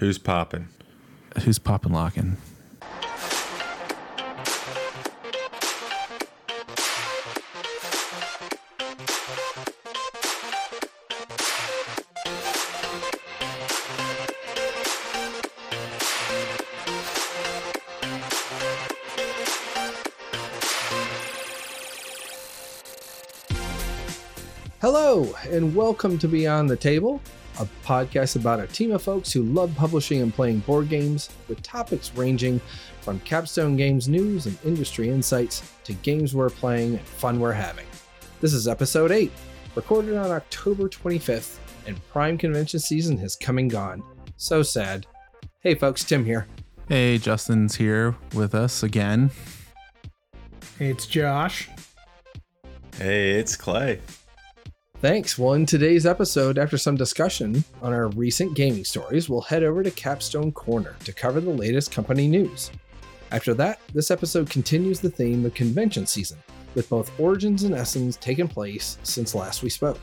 Who's popping? Who's popping locking? Hello, and welcome to Beyond the Table, a podcast about a team of folks who love publishing and playing board games, with topics ranging from capstone games news and industry insights to games we're playing and fun we're having. This is episode 8, recorded on October 25th, and Prime Convention season has come and gone. So sad. Hey folks, Tim here. Hey, Justin's here with us again. Hey, it's Josh. Hey, it's Clay. Thanks. Well, in today's episode, after some discussion on our recent gaming stories, we'll head over to Capstone Corner to cover the latest company news. After that, this episode continues the theme of convention season, with both Origins and Essen taking place since last we spoke.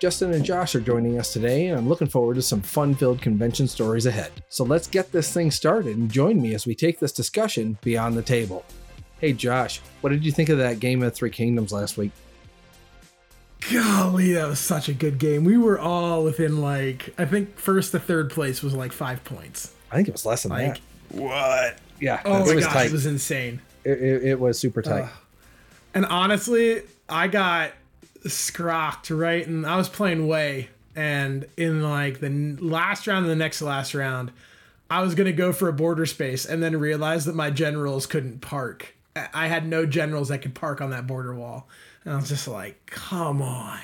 Justin and Josh are joining us today, and I'm looking forward to some fun filled convention stories ahead. So let's get this thing started and join me as we take this discussion beyond the table. Hey, Josh, what did you think of that game of Three Kingdoms last week? Golly, that was such a good game. We were all within like I think first to third place was like five points. I think it was less than Like, that. What? Yeah, oh my was gosh, tight. it was insane. It, it, it was super tight. Ugh. And honestly, I got scrocked right, and I was playing Wei, and in like the last round and the next last round, I was gonna go for a border space, and then realized that my generals couldn't park. I had no generals that could park on that border wall, and I was just like, "Come on."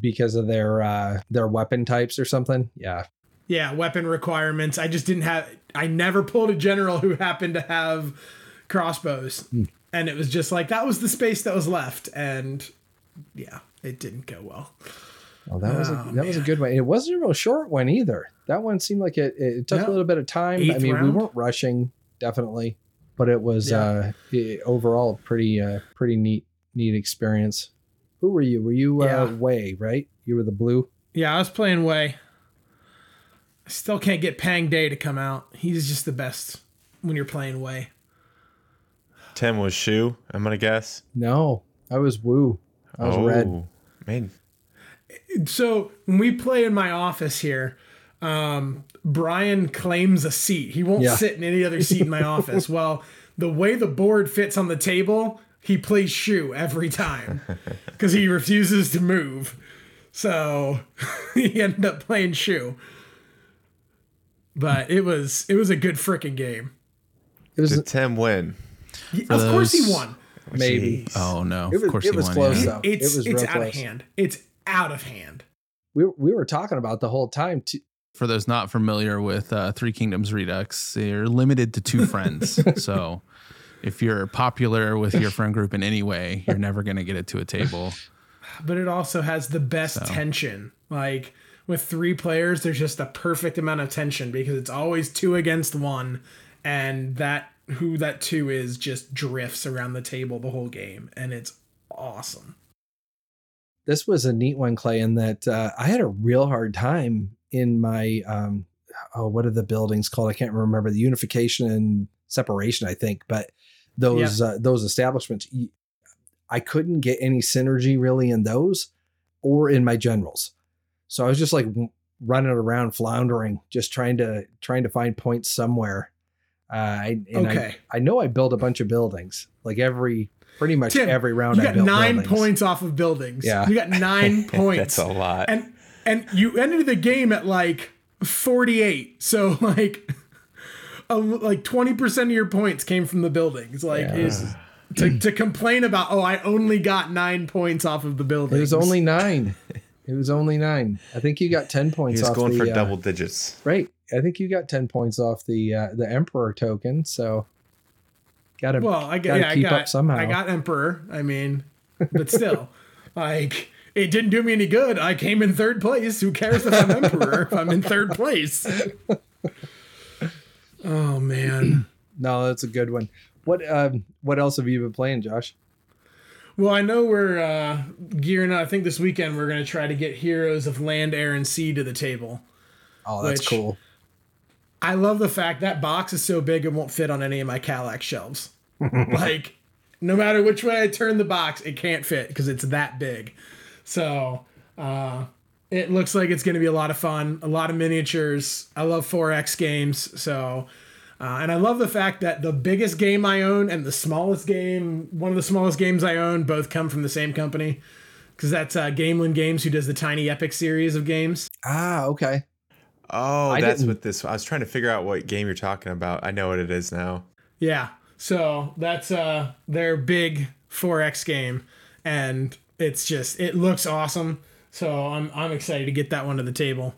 because of their uh their weapon types or something. Yeah. Yeah, weapon requirements. I just didn't have. I never pulled a general who happened to have crossbows, and it was just like that was the space that was left, and yeah, it didn't go well. Well, that was a, Oh, that was a good one. It wasn't a real short one either. That one seemed like it it took a little bit of time. I Eighth mean, we weren't rushing definitely, but it was Yeah. uh i- overall pretty uh pretty neat neat experience. Who were you? Were you uh Yeah. Wei, right? You were the blue. Yeah, I was playing Wei. I still can't get Pang De to come out. He's just the best when you're playing Wei. Tim was Shu, I'm gonna guess. No, I was Wu. I was red. Oh, Man, So when we play in my office here, um, Brian claims a seat. He won't Yeah. sit in any other seat in my office. Well, the way the board fits on the table, he plays Shu every time because he refuses to move. So he ended up playing Shu. But it was it was a good freaking game. It was did Tim win? of course he won. maybe. Jeez. Oh no! It was- of course it he was won. close, yeah. though. It It's was it's real out of hand. It's out of hand. We we were talking about the whole time too. For those not familiar with uh, Three Kingdoms Redux, they're limited to two friends. so if you're popular with your friend group in any way, you're never going to get it to a table. but it also has the best So. tension. Like with three players, there's just a perfect amount of tension because it's always two against one, and that who that two is just drifts around the table the whole game, and it's awesome. this was a neat one, Clay, in that uh, I had a real hard time in my um, oh, what are the buildings called? I can't remember the unification and separation, I think, but those uh, those establishments, I couldn't get any synergy really in those or in my generals. So I was just like running around, floundering, just trying to trying to find points somewhere. Uh, I, and Okay. I, I know I built a bunch of buildings, like every pretty much Tim, every round. You I got built nine buildings. points off of buildings. Yeah. you got nine points. That's a lot. and and you ended the game at like 48 so like a, like 20% of your points came from the buildings like Yeah. is to, to complain about oh i only got nine points off of the buildings It was only nine. It was only nine. I think you got ten points He's off going the for uh, double digits. Right. I think you got ten points off the uh, the emperor token. So got to well i got gotta yeah, i keep got up somehow. i got emperor i mean but still like it didn't do me any good i came in third place who cares if i'm emperor if i'm in third place oh man no. That's a good one. What um what else have you been playing, Josh? Well, I know we're uh, gearing up. I think this weekend we're going to try to get Heroes of Land, Air, and Sea to the table. Oh, that's cool. I love the fact that box is so big it won't fit on any of my Kallax shelves. like, no matter which way I turn the box, it can't fit because it's that big. So, uh, it looks like it's going to be a lot of fun, a lot of miniatures. I love 4X games. So, uh, and I love the fact that the biggest game I own and the smallest game, one of the smallest games I own, both come from the same company. Because that's uh, Gamelyn Games, who does the Tiny Epic series of games. Ah, okay. Oh, I that's didn't- what this. I was trying to figure out what game you're talking about. I know what it is now. Yeah. So that's uh their big 4X game. And it's just it looks awesome. So I'm I'm excited to get that one to the table.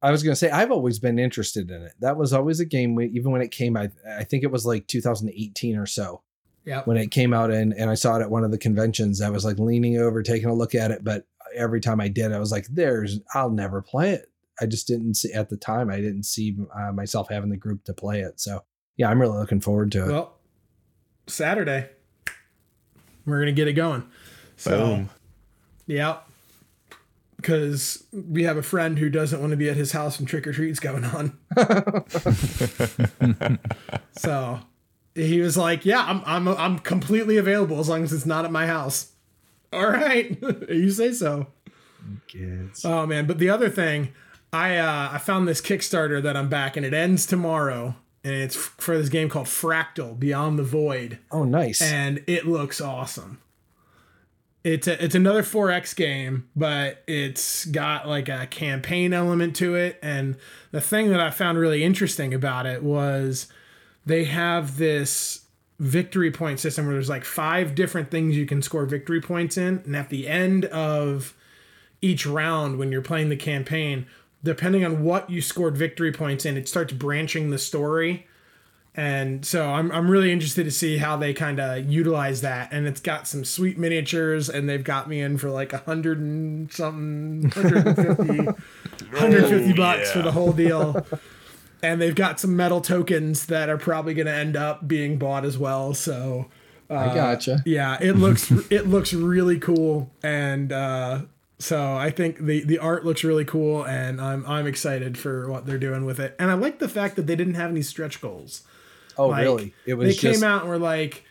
I was gonna say I've always been interested in it. That was always a game. We, even when it came, I I think it was like 2018 or so Yeah. when it came out, and and I saw it at one of the conventions. I was like leaning over, taking a look at it, but every time I did, I was like, "There's, I'll never play it." I just didn't see at the time. I didn't see uh, myself having the group to play it. So yeah, I'm really looking forward to it. Well, Saturday. We're gonna get it going. So Boom. yeah. Because we have a friend who doesn't want to be at his house when trick or treat's going on. so he was like, "Yeah, I'm I'm I'm completely available as long as it's not at my house." All right, you say so. Kids. Oh man, but the other thing, I uh, I found this Kickstarter that I'm back, and it ends tomorrow, and it's for this game called Fractal Beyond the Void, Oh, nice. and it looks awesome. It's a, it's another 4X game, but it's got like a campaign element to it, and the thing that I found really interesting about it was they have this victory point system where there's like five different things you can score victory points in, and at the end of each round when you're playing the campaign, depending on what you scored victory points in, it starts branching the story. And so I'm, I'm really interested to see how they kind of utilize that. And it's got some sweet miniatures, and they've got me in for like a hundred and something, 150, 150 bucks for the whole deal. And they've got some metal tokens that are probably going to end up being bought as well. So I gotcha. yeah, it looks it looks really cool, and uh, so I think the the art looks really cool, and I'm I'm excited for what they're doing with it. And I like the fact that they didn't have any stretch goals. Oh, Like, really? It They was came out and were like,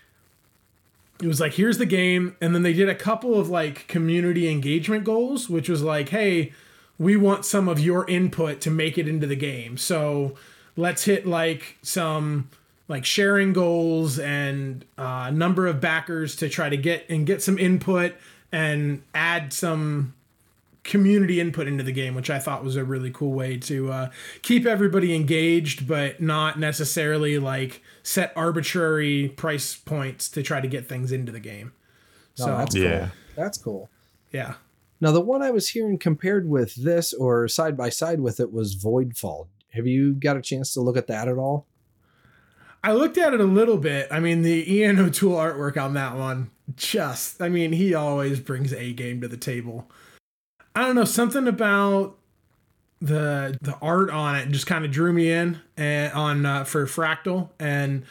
it was like here's the game, and then they did a couple of like community engagement goals, which was like, hey, we want some of your input to make it into the game. So let's hit like some like sharing goals and uh, number of backers to try to get and get some input and add some community input into the game, which I thought was a really cool way to uh, keep everybody engaged, but not necessarily like set arbitrary price points to try to get things into the game. No, So that's Yeah. cool. That's cool. yeah, Now, the one I was hearing compared with this or side by side with it was Voidfall. Have you got a chance to look at that at all? I looked at it a little bit. I mean, the Ian O'Toole artwork on that one, just, I mean, he always brings a game to the table. I don't know, something about the the art on it just kind of drew me in and on uh, for Fractal and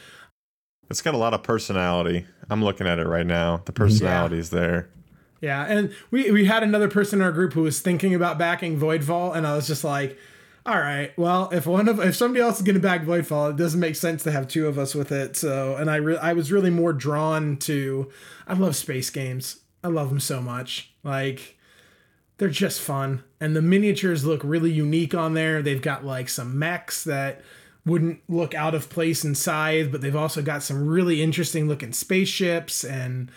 It's got a lot of personality. I'm looking at it right now. The personality is there. Yeah, and we we had another person in our group who was thinking about backing Voidfall, and I was just like, all right, well, if one of if somebody else is going to back Voidfall, it doesn't make sense to have two of us with it. So, and I re- I was really more drawn to I love space games. I love them so much. Like they're just fun, and the miniatures look really unique on there. They've got like some mechs that wouldn't look out of place in Scythe, but they've also got some really interesting looking spaceships and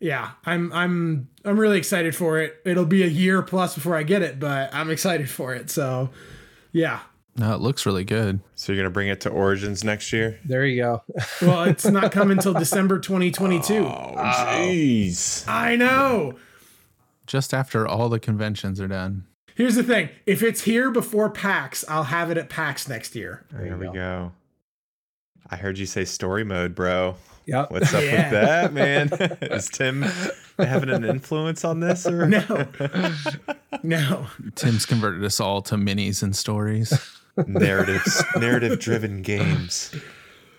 yeah, I'm I'm I'm really excited for it. It'll be a year plus before I get it, but I'm excited for it. So, yeah. No, it looks really good. So you're gonna bring it to Origins next year? There you go. Well, it's not coming until December 2022. Oh, jeez. I know. Just after all the conventions are done. Here's the thing: if it's here before PAX, I'll have it at PAX next year. There There we go. go. I heard you say story mode, bro. Yep. What's up Yeah. with that, man? Is Tim having an influence on this? Or? No, no. Tim's converted us all to minis and stories. Narratives, narrative-driven games.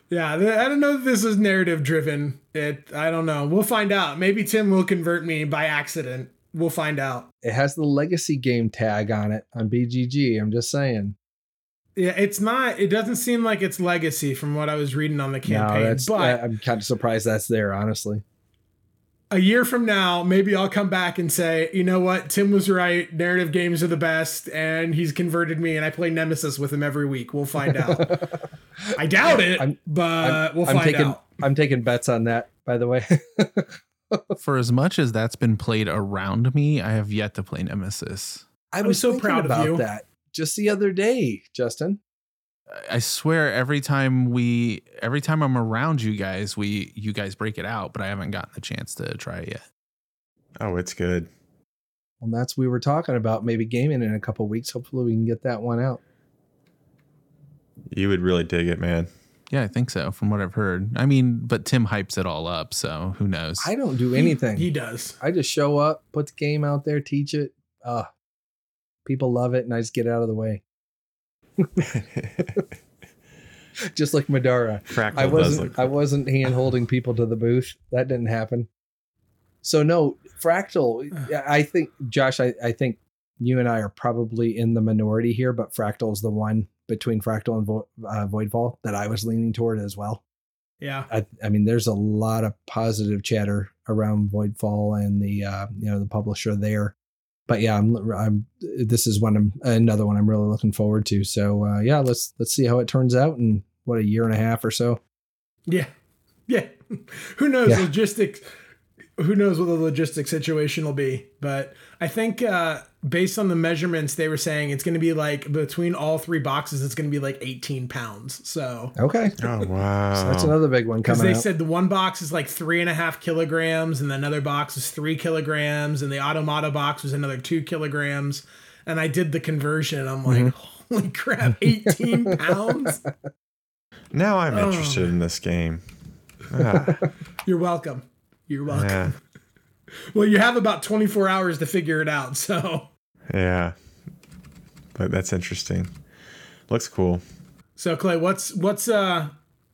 Yeah, I don't know if this is narrative driven. It, I don't know. We'll find out. Maybe Tim will convert me by accident. We'll find out. It has the legacy game tag on it on BGG. I'm just saying. Yeah, it's not. It doesn't seem like it's legacy from what I was reading on the No, that's. but I- I'm kind of surprised that's there, honestly. a year from now, maybe I'll come back and say, you know what, Tim was right. Narrative games are the best, and he's converted me, and I play Nemesis with him every week. We'll find out. I doubt it, I'm- but we'll I'm find taking. out. I'm taking bets on that. By the way. For as much as that's been played around me, I have yet to play Nemesis. I I'm was so thinking proud of about you. that just the other day, Justin. I swear every time we every time I'm around you guys, we you guys break it out, but I haven't gotten the chance to try it yet. Oh, it's good. Well, that's we were talking about maybe gaming in a couple weeks. Hopefully, we can get that one out. You would really dig it, man. Yeah, I think so, from what I've heard. I mean, but Tim hypes it all up, so who knows? I don't do anything. He does. I just show up, put the game out there, teach it. Uh, people love it, and I just get out of the way. Just like Middara. Fractal I wasn't look I wasn't hand holding people to the booth. That didn't happen. So no, Fractal. I think Josh. I, I think you and I are probably in the minority here, but Fractal is the one between Fractal and Vo- uh, Voidfall that I was leaning toward as well. Yeah. I, I mean, there's a lot of positive chatter around Voidfall and the uh, you know the publisher there. But yeah, I'm, I'm this is one I'm another one I'm really looking forward to. So uh, yeah, let's let's see how it turns out in what a year and a half or so. Yeah. Yeah. Who knows Yeah. logistics who knows what the logistic situation will be. But I think uh based on the measurements they were saying it's gonna be like between all three boxes it's gonna be like 18 pounds. So Okay, Oh wow. so that's another big one because coming they out. said the one box is like three and a half kilograms, and the another box is three kilograms, and the automata box was another two kilograms. And I did the conversion. I'm like, Mm-hmm. holy crap, 18 pounds? now I'm Oh. interested in this game. Ah, You're welcome. You're welcome. yeah. Well, you have about 24 hours to figure it out. So, Yeah. But that's interesting. Looks cool. so Clay, what's what's uh,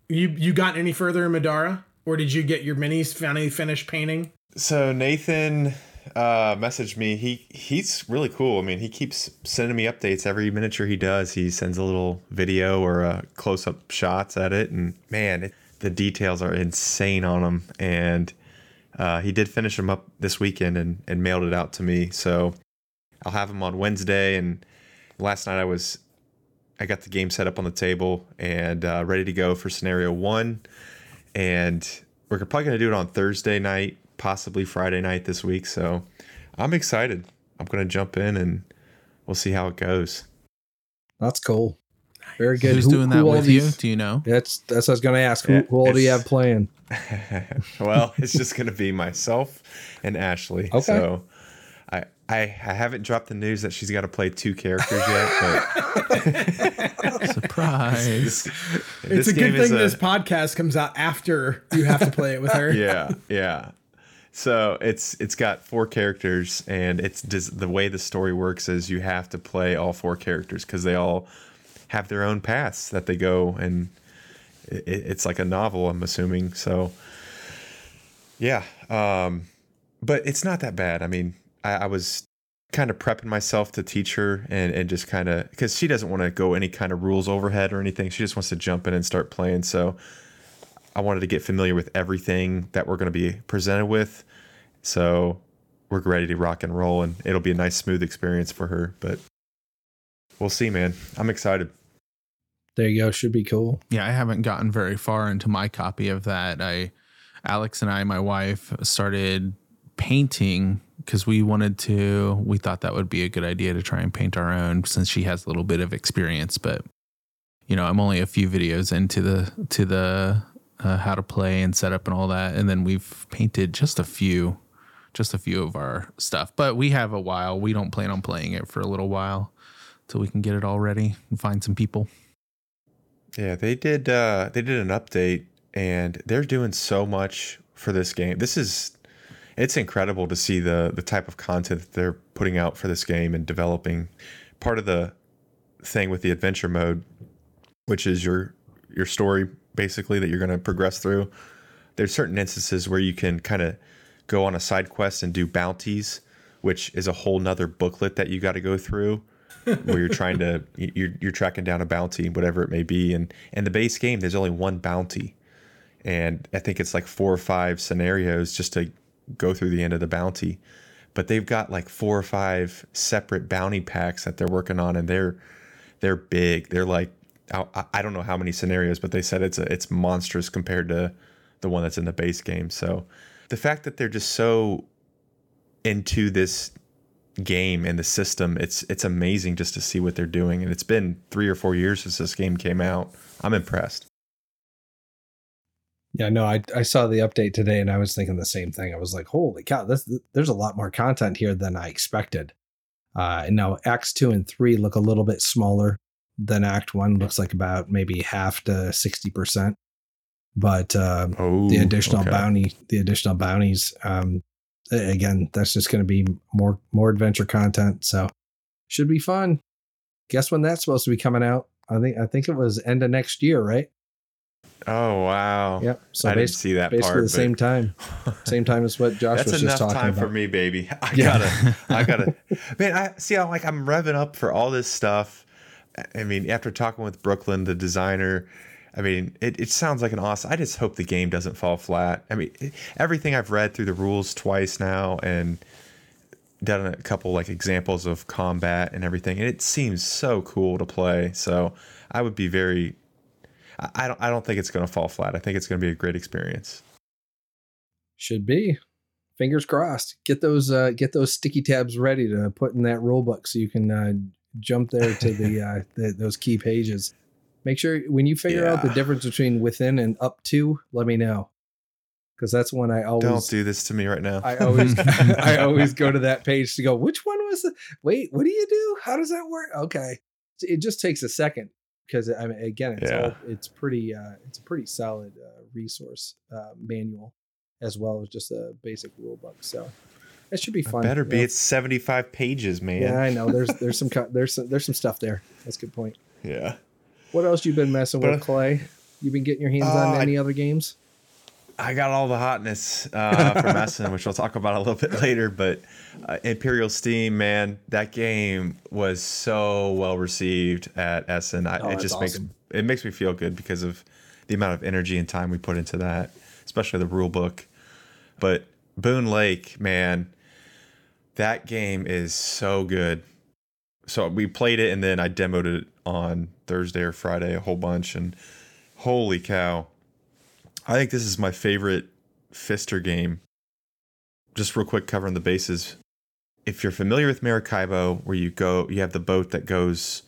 you you got any further in Middara, or did you get your minis finally finished painting? So Nathan uh messaged me. He he's really cool. I mean, he keeps sending me updates every miniature he does. He sends a little video or uh, close up shots at it, and man, it, the details are insane on them. And uh, he did finish them up this weekend and and mailed it out to me. So I'll have them on Wednesday. And last night I was I got the game set up on the table and uh, ready to go for scenario one. And we're probably going to do it on Thursday night, possibly Friday night this week. So I'm excited. I'm going to jump in and we'll see how it goes. That's cool. Very good. Who's Who- doing who that all with you? these- Do you know? That's that's what I was going to ask. Who, Yeah, who all do you have playing? well, it's just going to be myself and Ashley. Okay. So I, I I haven't dropped the news that she's got to play two characters yet, Surprise. but this, It's a good thing this podcast comes out after you have to play it with her. yeah, yeah. So it's it's got four characters, and it's just the way the story works is you have to play all four characters because they all have their own paths that they go, and it, it's like a novel. I'm assuming so. Yeah, um, but it's not that bad. I mean, I, I was kind of prepping myself to teach her and, and just kind of because she doesn't want to go any kind of rules overhead or anything. She just wants to jump in and start playing. So I wanted to get familiar with everything that we're going to be presented with. So we're ready to rock and roll, and it'll be a nice, smooth experience for her. But we'll see, man. I'm excited. There you go. Should be cool. Yeah, I haven't gotten very far into my copy of that. I, Alex and I, my wife, started painting because we wanted to. We thought that would be a good idea to try and paint our own since she has a little bit of experience. But you know, I'm only a few videos into the to the uh, how to play and setup and all that, and then we've painted just a few, just a few of our stuff. But we have a while. We don't plan on playing it for a little while till we can get it all ready and find some people. Yeah, they did. Uh, they did an update, and they're doing so much for this game. This is, it's incredible to see the the type of content that they're putting out for this game and developing. Part of the thing with the adventure mode, which is your your story basically that you're going to progress through. There's certain instances where you can kind of go on a side quest and do bounties, which is a whole nother booklet that you got to go through. where you're trying to you're you're tracking down a bounty, whatever it may be, and and the base game there's only one bounty, and I think it's like four or five scenarios just to go through the end of the bounty, but they've got like four or five separate bounty packs that they're working on, and they're they're big. They're like I, I don't know how many scenarios, but they said it's a, it's monstrous compared to the one that's in the base game. So the fact that they're just so into this game and the system, it's it's amazing just to see what they're doing. And it's been three or four years since this game came out. I'm impressed. Yeah, no, I, I saw the update today and I was thinking the same thing. I was like, holy cow, this, there's a lot more content here than I expected. Uh, and now Acts 2 and 3 look a little bit smaller than Act 1. Looks like about maybe half to 60%. But uh, Oh, the additional okay. bounty, the additional bounties, um, again, that's just going to be more more adventure content. So should be fun. Guess when that's supposed to be coming out? I think I think it was end of next year, right? Oh wow. Yep. So I didn't see that basically part. the same time, same time as what Josh was just talking time about. for me, baby. I Yeah. gotta, I gotta, man. I see. I'm like, I'm revving up for all this stuff. I mean, after talking with Brooklyn, the designer, I mean, it, it sounds like an awesome. I just hope the game doesn't fall flat. I mean, everything I've read through the rules twice now and done a couple like examples of combat and everything, and it seems so cool to play. So I would be very. I- I don't. I don't think it's going to fall flat. I think it's going to be a great experience. Should be. Fingers crossed. Get those uh, get those sticky tabs ready to put in that rule book so you can uh, jump there to the, uh, the those key pages. Make sure when you figure out the difference between within and up to, let me know. Because that's when I always Don't do this to me right now. I always I always go to that page to go, which one was the wait, what do you do? How does that work? Okay. It just takes a second because I mean again it's Yeah. all, it's pretty uh it's a pretty solid uh, resource uh, manual as well as just a basic rule book. So it should be fun. Better be. Yeah. It's 75 pages, man. Yeah, I know. There's there's some there's some, there's some stuff there. That's a good point. Yeah. What else you been messing But, with, Clay? You been getting your hands Uh, on I- any other games? I got all the hotness uh, from Essen, which we'll talk about a little bit later. But uh, Imperial Steam, man, that game was so well received at Essen. I, Oh, it just awesome. makes it makes me feel good because of the amount of energy and time we put into that, especially the rule book. But Boonlake, man, that game is so good. So we played it and then I demoed it on Thursday or Friday a whole bunch and holy cow. I think this is my favorite Pfister game. Just real quick covering the bases. If you're familiar with Maracaibo, where you go you have the boat that goes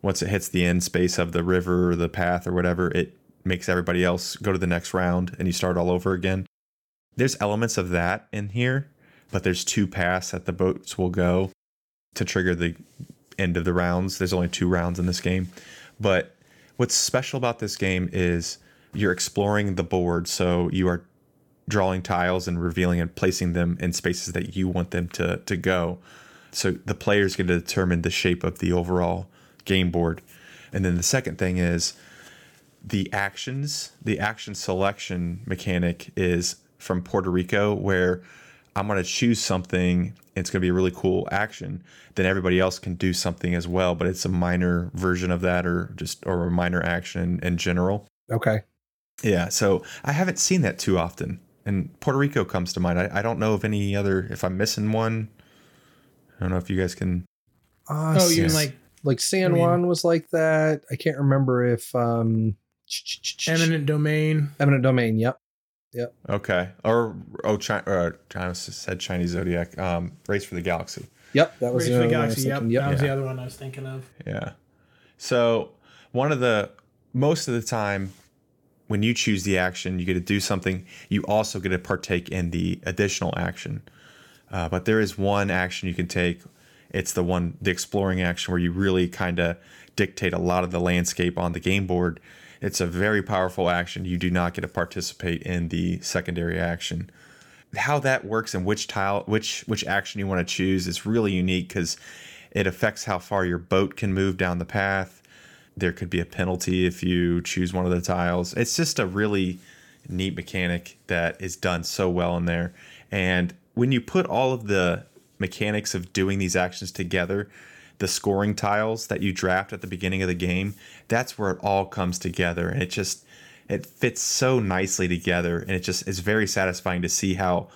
once it hits the end space of the river or the path or whatever, it makes everybody else go to the next round and you start all over again. There's elements of that in here, but there's two paths that the boats will go to trigger the end of the rounds. There's only two rounds in this game. But what's special about this game is you're exploring the board. So you are drawing tiles and revealing and placing them in spaces that you want them to, to go. So the player's going to determine the shape of the overall game board. And then the second thing is the actions, the action selection mechanic is from Puerto Rico, where I'm going to choose something. It's going to be a really cool action. Then everybody else can do something as well, but it's a minor version of that, or just or a minor action in general. Okay. Yeah, so I haven't seen that too often, and Puerto Rico comes to mind. I, I don't know of any other. If I'm missing one, I don't know if you guys can. Uh, Oh, you mean like like San I mean- Juan was like that. I can't remember if um eminent domain? eminent domain. Yep. Okay, or oh, China, or China said Chinese Zodiac. Um, Race for the Galaxy. Yep. That was Race the for the other one I was Galaxy. Yep, thinking. that was Yeah. the other one I was thinking of. Yeah. So one of the most of the time when you choose the action, you get to do something. You also get to partake in the additional action. Uh, but there is one action you can take. It's the one, the exploring action, where you really kind of dictate a lot of the landscape on the game board. It's a very powerful action. You do not get to participate in the secondary action. How that works and which tile, which which action you want to choose is really unique because it affects how far your boat can move down the path. There could be a penalty if you choose one of the tiles. It's just a really neat mechanic that is done so well in there. And when you put all of the mechanics of doing these actions together, the scoring tiles that you draft at the beginning of the game, that's where it all comes together. And it just it fits so nicely together and it just is very satisfying to see how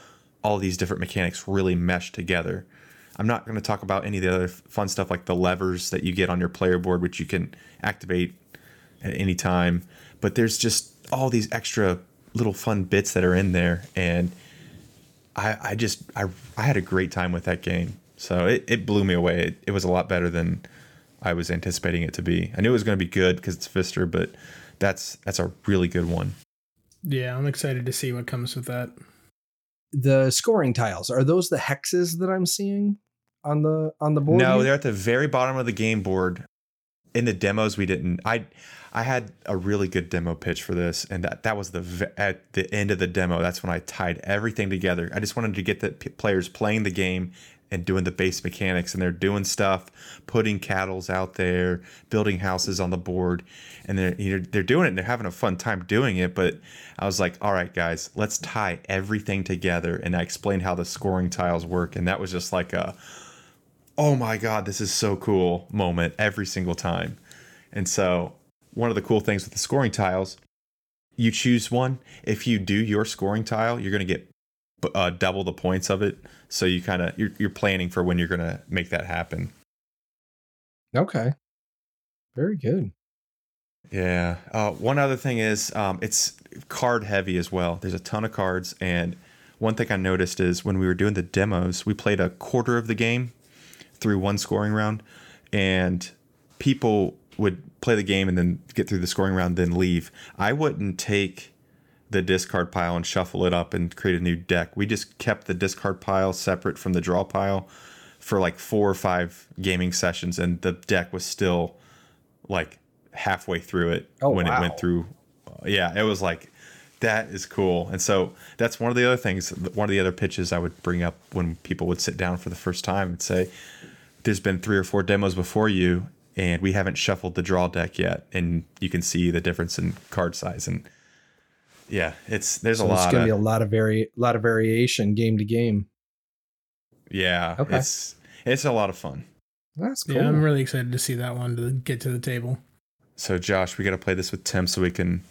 all these different mechanics really mesh together. I'm not going to talk about any of the other fun stuff like the levers that you get on your player board, which you can activate at any time. But there's just all these extra little fun bits that are in there, and I, I just I, I had a great time with that game. So it, it blew me away. It, it was a lot better than I was anticipating it to be. I knew it was going to be good because it's Pfister, but that's that's a really good one. Yeah, I'm excited to see what comes with that. The scoring tiles are those the hexes that I'm seeing on the on the board? No, here? they're at the very bottom of the game board. In the demos, we didn't. I I had a really good demo pitch for this, and that that was the at the end of the demo. That's when I tied everything together. I just wanted to get the p- players playing the game and doing the base mechanics, and they're doing stuff, putting cattles out there, building houses on the board, and they're you know, they're doing it and they're having a fun time doing it. But I was like, all right, guys, let's tie everything together, and I explained how the scoring tiles work, and that was just like a oh my god, this is so cool moment every single time. And so, one of the cool things with the scoring tiles, you choose one. If you do your scoring tile, you're going to get uh, double the points of it. So you kind of you're, you're planning for when you're to make that happen. Okay. Very good. Yeah. Uh, one other thing is um, it's card heavy as well. There's a ton of cards, and one thing I noticed is when we were doing the demos, we played a quarter of the game through one scoring round, and people would play the game and then get through the scoring round, then leave. I wouldn't take the discard pile and shuffle it up and create a new deck. We just kept the discard pile separate from the draw pile for like four or five gaming sessions, and the deck was still like halfway through it Oh, when wow. it went through. Yeah, it was like that is cool. And so that's one of the other things, one of the other pitches I would bring up when people would sit down for the first time and say, There's been three or four demos before you, and we haven't shuffled the draw deck yet. And you can see the difference in card size. And yeah, it's there's So a there's lot going of to be a lot of vari- lot of variation game to game. yeah, Okay. it's it's a lot of fun. That's cool. Yeah, I'm really excited to see that one to get to the table. So Josh, we got to play this with Tim so we can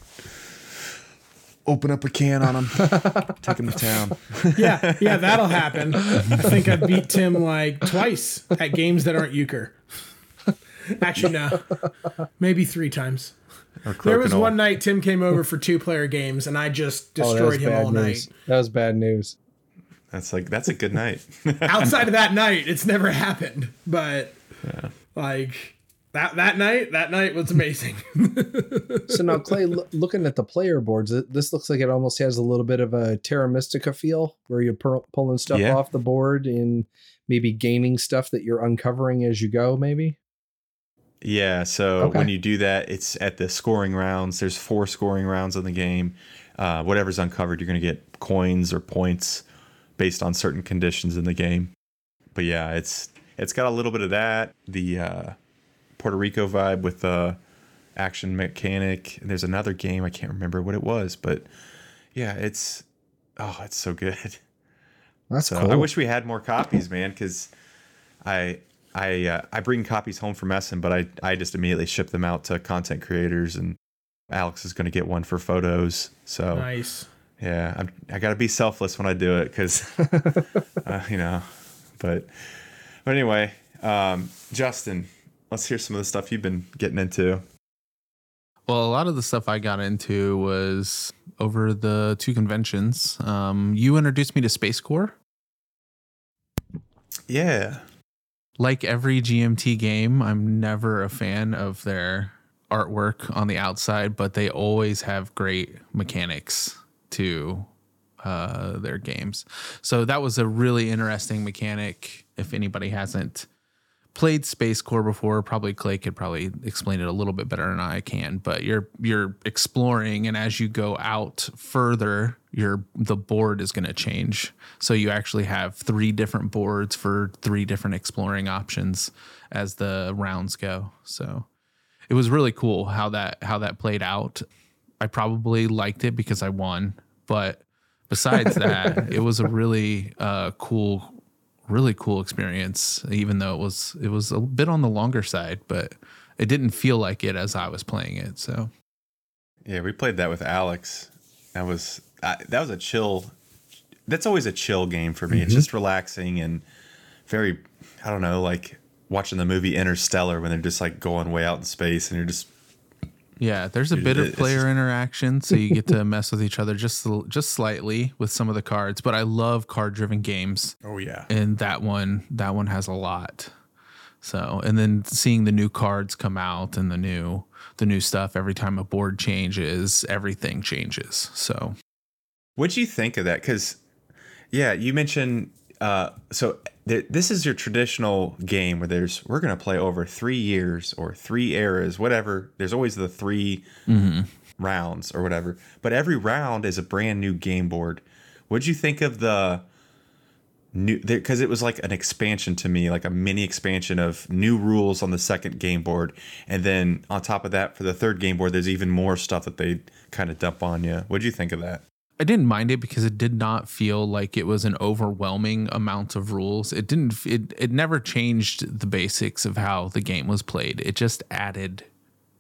open up a can on him, take him to town. Yeah, yeah, that'll happen. I think I beat Tim like twice at games that aren't euchre. Actually, no, maybe three times. Or There was one night Tim came over for two player games, and I just oh, destroyed him all news. night. That was bad news. That's like that's a good night. Outside of that night, it's never happened. But like that that night, that night was amazing. So now, Clay, lo- looking at the player boards, it- this looks like it almost has a little bit of a Terra Mystica feel, where you're pur- pulling stuff Yeah. off the board and maybe gaining stuff that you're uncovering as you go. Maybe. Yeah, so Okay. when you do that, it's at the scoring rounds. There's four scoring rounds in the game. Uh, whatever's uncovered, you're going to get coins or points based on certain conditions in the game. But yeah, it's it's got a little bit of that. The uh, Puerto Rico vibe with the action mechanic. And there's another game I can't remember what it was, but yeah, it's oh, it's so good. That's So cool. I wish we had more copies, man, because I I uh, I bring copies home from Essen, but I I just immediately ship them out to content creators, and Alex is going to get one for photos. So nice. yeah, I'm, I got to be selfless when I do it, because uh, you know. But but anyway, um, Justin, let's hear some of the stuff you've been getting into. Well, a lot of the stuff I got into was over the two conventions. Um, you introduced me to SpaceCorp. Yeah, Like every GMT game, I'm never a fan of their artwork on the outside, but they always have great mechanics to uh, their games. So that was a really interesting mechanic. If anybody hasn't played SpaceCorp before, probably Clay could probably explain it a little bit better than I can. But you're you're exploring, and as you go out further, your the board is going to change. So you actually have three different boards for three different exploring options as the rounds go. So it was really cool how that how that played out. I probably liked it because I won, but besides that, it was a really uh, cool really cool experience. Even though it was it was a bit on the longer side, but it didn't feel like it as I was playing it. So Yeah, we played that with Alex. That was I, that was a chill. That's always a chill game for me. It's mm-hmm. just relaxing and very. I don't know, like watching the movie Interstellar when they're just like going way out in space and you're just yeah, there's a bit of player interaction, so you get to mess with each other just just slightly with some of the cards. But I love card driven games. oh yeah. and that one that one has a lot so and then seeing the new cards come out and the new the new stuff every time a board changes everything changes so What'd you think of that? Because, yeah, you mentioned. Uh, so this is your traditional game where there's we're gonna play over three years or three eras, whatever. There's always the 3 mm-hmm. rounds or whatever, but every round is a brand new game board. What'd you think of the new? Because it was like an expansion to me, like a mini expansion of new rules on the second game board, and then on top of that, for the third game board, there's even more stuff that they kind of dump on you. What'd you think of that? I didn't mind it because it did not feel like it was an overwhelming amount of rules. It didn't it, it never changed the basics of how the game was played. It just added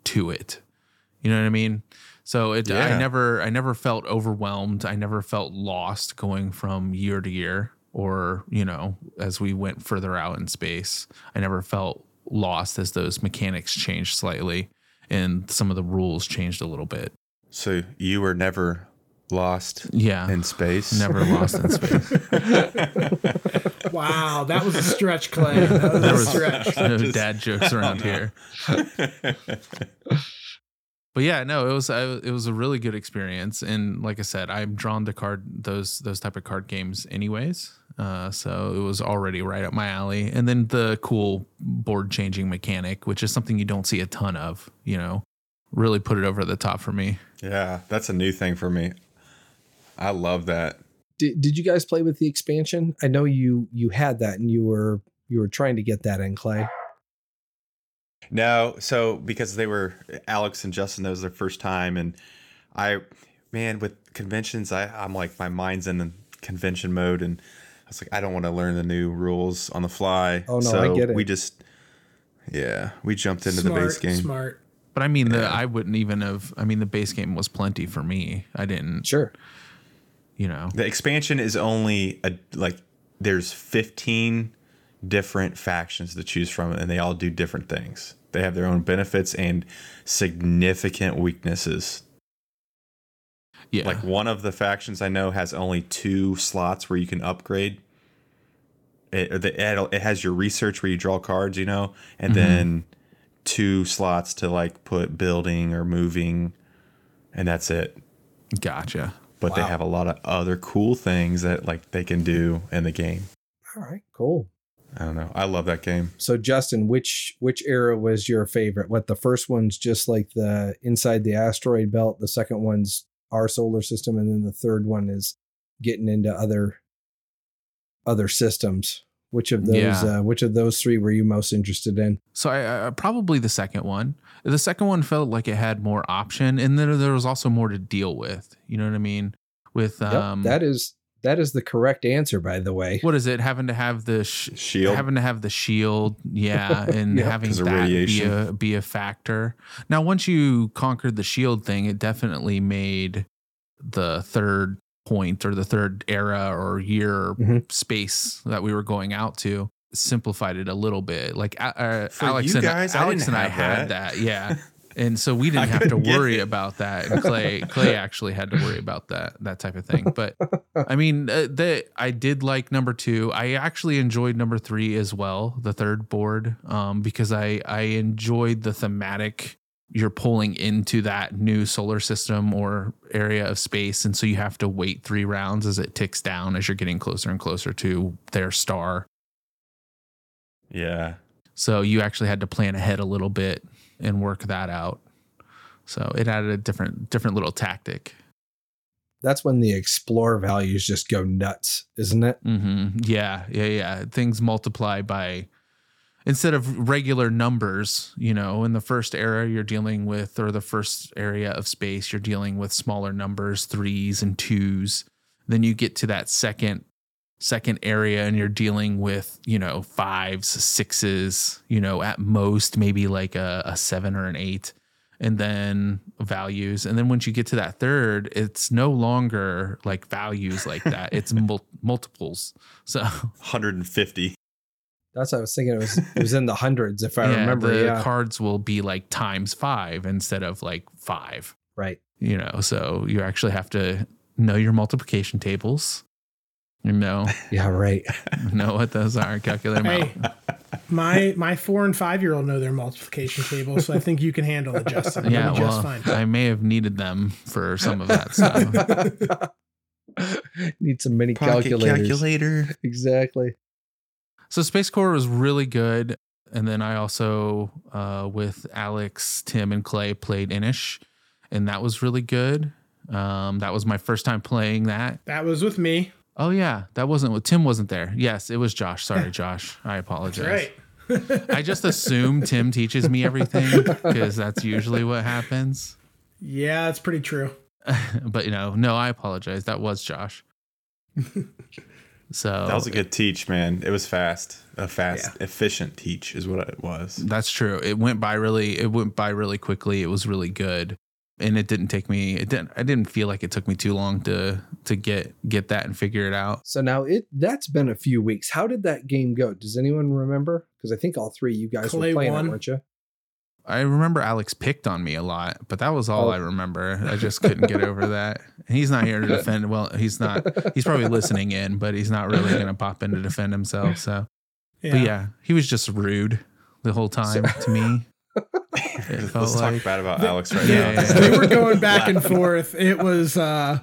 to it. You know what i mean? So it i never i never felt overwhelmed. I never felt lost going from year to year or you know as we went further out in space. I never felt lost as those mechanics changed slightly and some of the rules changed a little bit. So you were never lost yeah in space? never lost in space Wow, that was a stretch, Clay. That was There a was stretch. no dad jokes around here. But yeah, no, it was I, it was a really good experience, and like I said, I'm drawn to card those those type of card games anyways. Uh, so it was already right up my alley, and then the cool board changing mechanic, which is something you don't see a ton of, you know, really put it over the top for me. Yeah, that's a new thing for me. I love that. Did, did you guys play with the expansion? I know you you had that and you were you were trying to get that in Clay. No, so because they were Alex and Justin, that was their first time, and I, man, with conventions, I I'm like my mind's in the convention mode, and I was like, I don't want to learn the new rules on the fly. Oh, no, so I get it. We just, yeah, we jumped into smart, the base game. Smart. But I mean, the I wouldn't even have. I mean, the base game was plenty for me. I didn't, Sure. You know. The expansion is only a like there's 15 different factions to choose from, and they all do different things. They have their own benefits and significant weaknesses. Yeah, Like one of the factions I know has only two slots where you can upgrade. It, it, it has your research where you draw cards, you know, and mm-hmm. then two slots to like put building or moving, and that's it. gotcha. But they have a lot of other cool things that like they can do in the game. All right. Cool. I don't know. I love that game. So Justin, which which era was your favorite? What the first one's just like the inside the asteroid belt, the second one's our solar system, and then the third one is getting into other other systems. Which of those Yeah. uh, which of those three were you most interested in? So I, I probably the second one. The second one felt like it had more option, and then there was also more to deal with. You know what I mean? With Yep, um, that is that is the correct answer, by the way. what is it? Having to have the sh- Shield. having to have the shield, yeah, and Yep. having 'Cause of that be a be a factor. Now, once you conquered the shield thing, it definitely made the third point or the third era or year or Mhm. space that we were going out to simplified it a little bit. Like uh, Alex you and guys, I Alex didn't and I had that. that, yeah. And so we didn't have to worry it. about that. And Clay, Clay actually had to worry about that, that type of thing. But I mean, uh, the I did like number two. I actually enjoyed number three as well, the third board, um, because I I enjoyed the thematic. You're pulling into that new solar system or area of space, and so you have to wait three rounds as it ticks down as you're getting closer and closer to their star. Yeah. So you actually had to plan ahead a little bit and work that out. So it added a different different little tactic. That's when the explore values just go nuts, isn't it? hmm Yeah, yeah, yeah. Things multiply by instead of regular numbers. You know, in the first era, you're dealing with, or the first area of space, you're dealing with smaller numbers, threes and twos. Then you get to that second second area and you're dealing with, you know, fives, sixes, you know, at most maybe like a, a seven or an eight, and then values. And then once you get to that third, it's no longer like values like that, it's mul- multiples. So, 150. That's what I was thinking. It was it was in the hundreds if I yeah, remember. the yeah, cards will be like times five instead of like five. right. you know so you actually have to know your multiplication tables you know Yeah, right. know what those are calculate them Hey, out my my four and five year old know their multiplication tables, so I think you can handle it, Justin. yeah You'll just well fine. i may have needed them for some of that stuff Need some mini Pocket calculators. calculator. Exactly. So SpaceCorp was really good and then i also uh, with alex tim and clay played Inis and that was really good um, that was my first time playing that That was with me. oh yeah that wasn't with tim wasn't there yes it was josh sorry josh i apologize Right. I just assume Tim teaches me everything because that's usually what happens. Yeah, it's pretty true. but you know, no, I apologize. That was Josh. So That was a good teach, man. It was fast. A fast, Yeah. efficient teach is what it was. that's true. It went by really. It went by really quickly. It was really good, and it didn't take me. It didn't. I didn't feel like it took me too long to to get get that and figure it out. So now it that's been a few weeks. How did that game go? Does anyone remember? Because I think all three of you guys Clay were playing won. it, weren't you? I remember Alex picked on me a lot, but that was all Oh. I remember. I just couldn't get over that. And he's not here to defend. Well, he's not. He's probably listening in, but he's not really going to pop in to defend himself. So. Yeah. But yeah, he was just rude the whole time to me. It felt Let's talk bad about Alex right Yeah, now. yeah, they were going back and forth. It was, uh,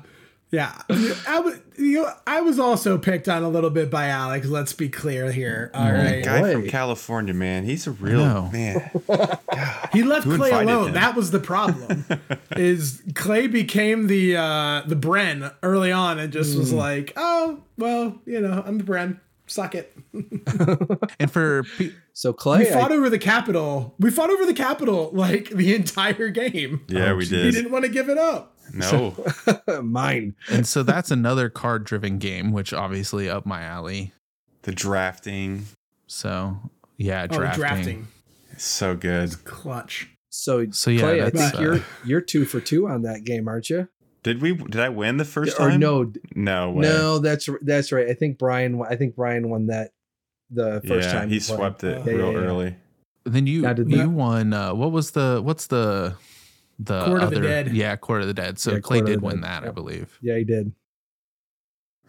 yeah. I was, you know, I was also picked on a little bit by Alex. Let's be clear here. All Oh, right. Guy from California, man. He's a real know. man. He left Who Clay alone. him? That was the problem. is Clay became the uh the Brenn early on and just Hmm. was like, oh well, you know, I'm the Brenn. Suck it. and for pe- So Clay, We fought I, over the capital. We fought over the capital like the entire game. Yeah, we He did. didn't want to give it up. No. mine. and so that's another card driven game, which obviously up my alley. The drafting So yeah, Oh, drafting. drafting. so good. Clutch. So, So, yeah, Clay, I think uh, you're you're two for two on that game, aren't you? Did we? Did I win the first or time? no, No way. no, that's that's right. I think Brian. I think Brian won that the first yeah, time he we played. swept it Yeah, real yeah, yeah. early. Then you did you won. Uh, what was the what's the the Court of other? the Dead. Yeah, Court of the Dead. So Yeah, Clay Court did win Dead. that, I believe. Yeah, he did.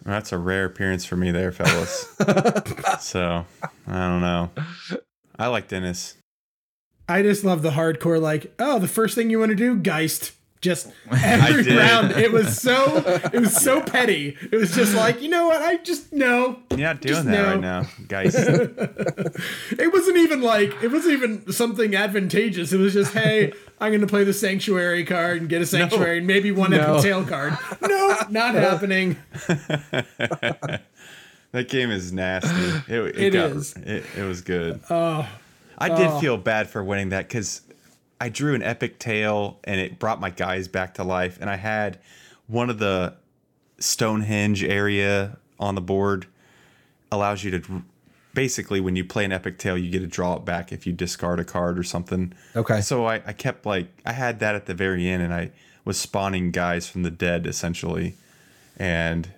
That's a rare appearance for me there, fellas. so I don't know. I like Dennis. I just love the hardcore. Like, oh, the first thing you want to do, Geist. Just every round, it was so it was so petty. It was just like, you know what? I just no. You're not doing that no. right now, guys. It wasn't even like it wasn't even something advantageous. It was just, hey, I'm going to play the sanctuary card and get a sanctuary and maybe one No. epic tale card. No, not happening. that game is nasty. It, it, It got, is. It, it was good. Oh, I did Oh. feel bad for winning that because I drew an epic tale and it brought my guys back to life. And I had one of the Stonehenge area on the board allows you to basically when you play an epic tale, you get to draw it back if you discard a card or something. Okay. So I, I kept like I had that at the very end and I was spawning guys from the dead essentially. And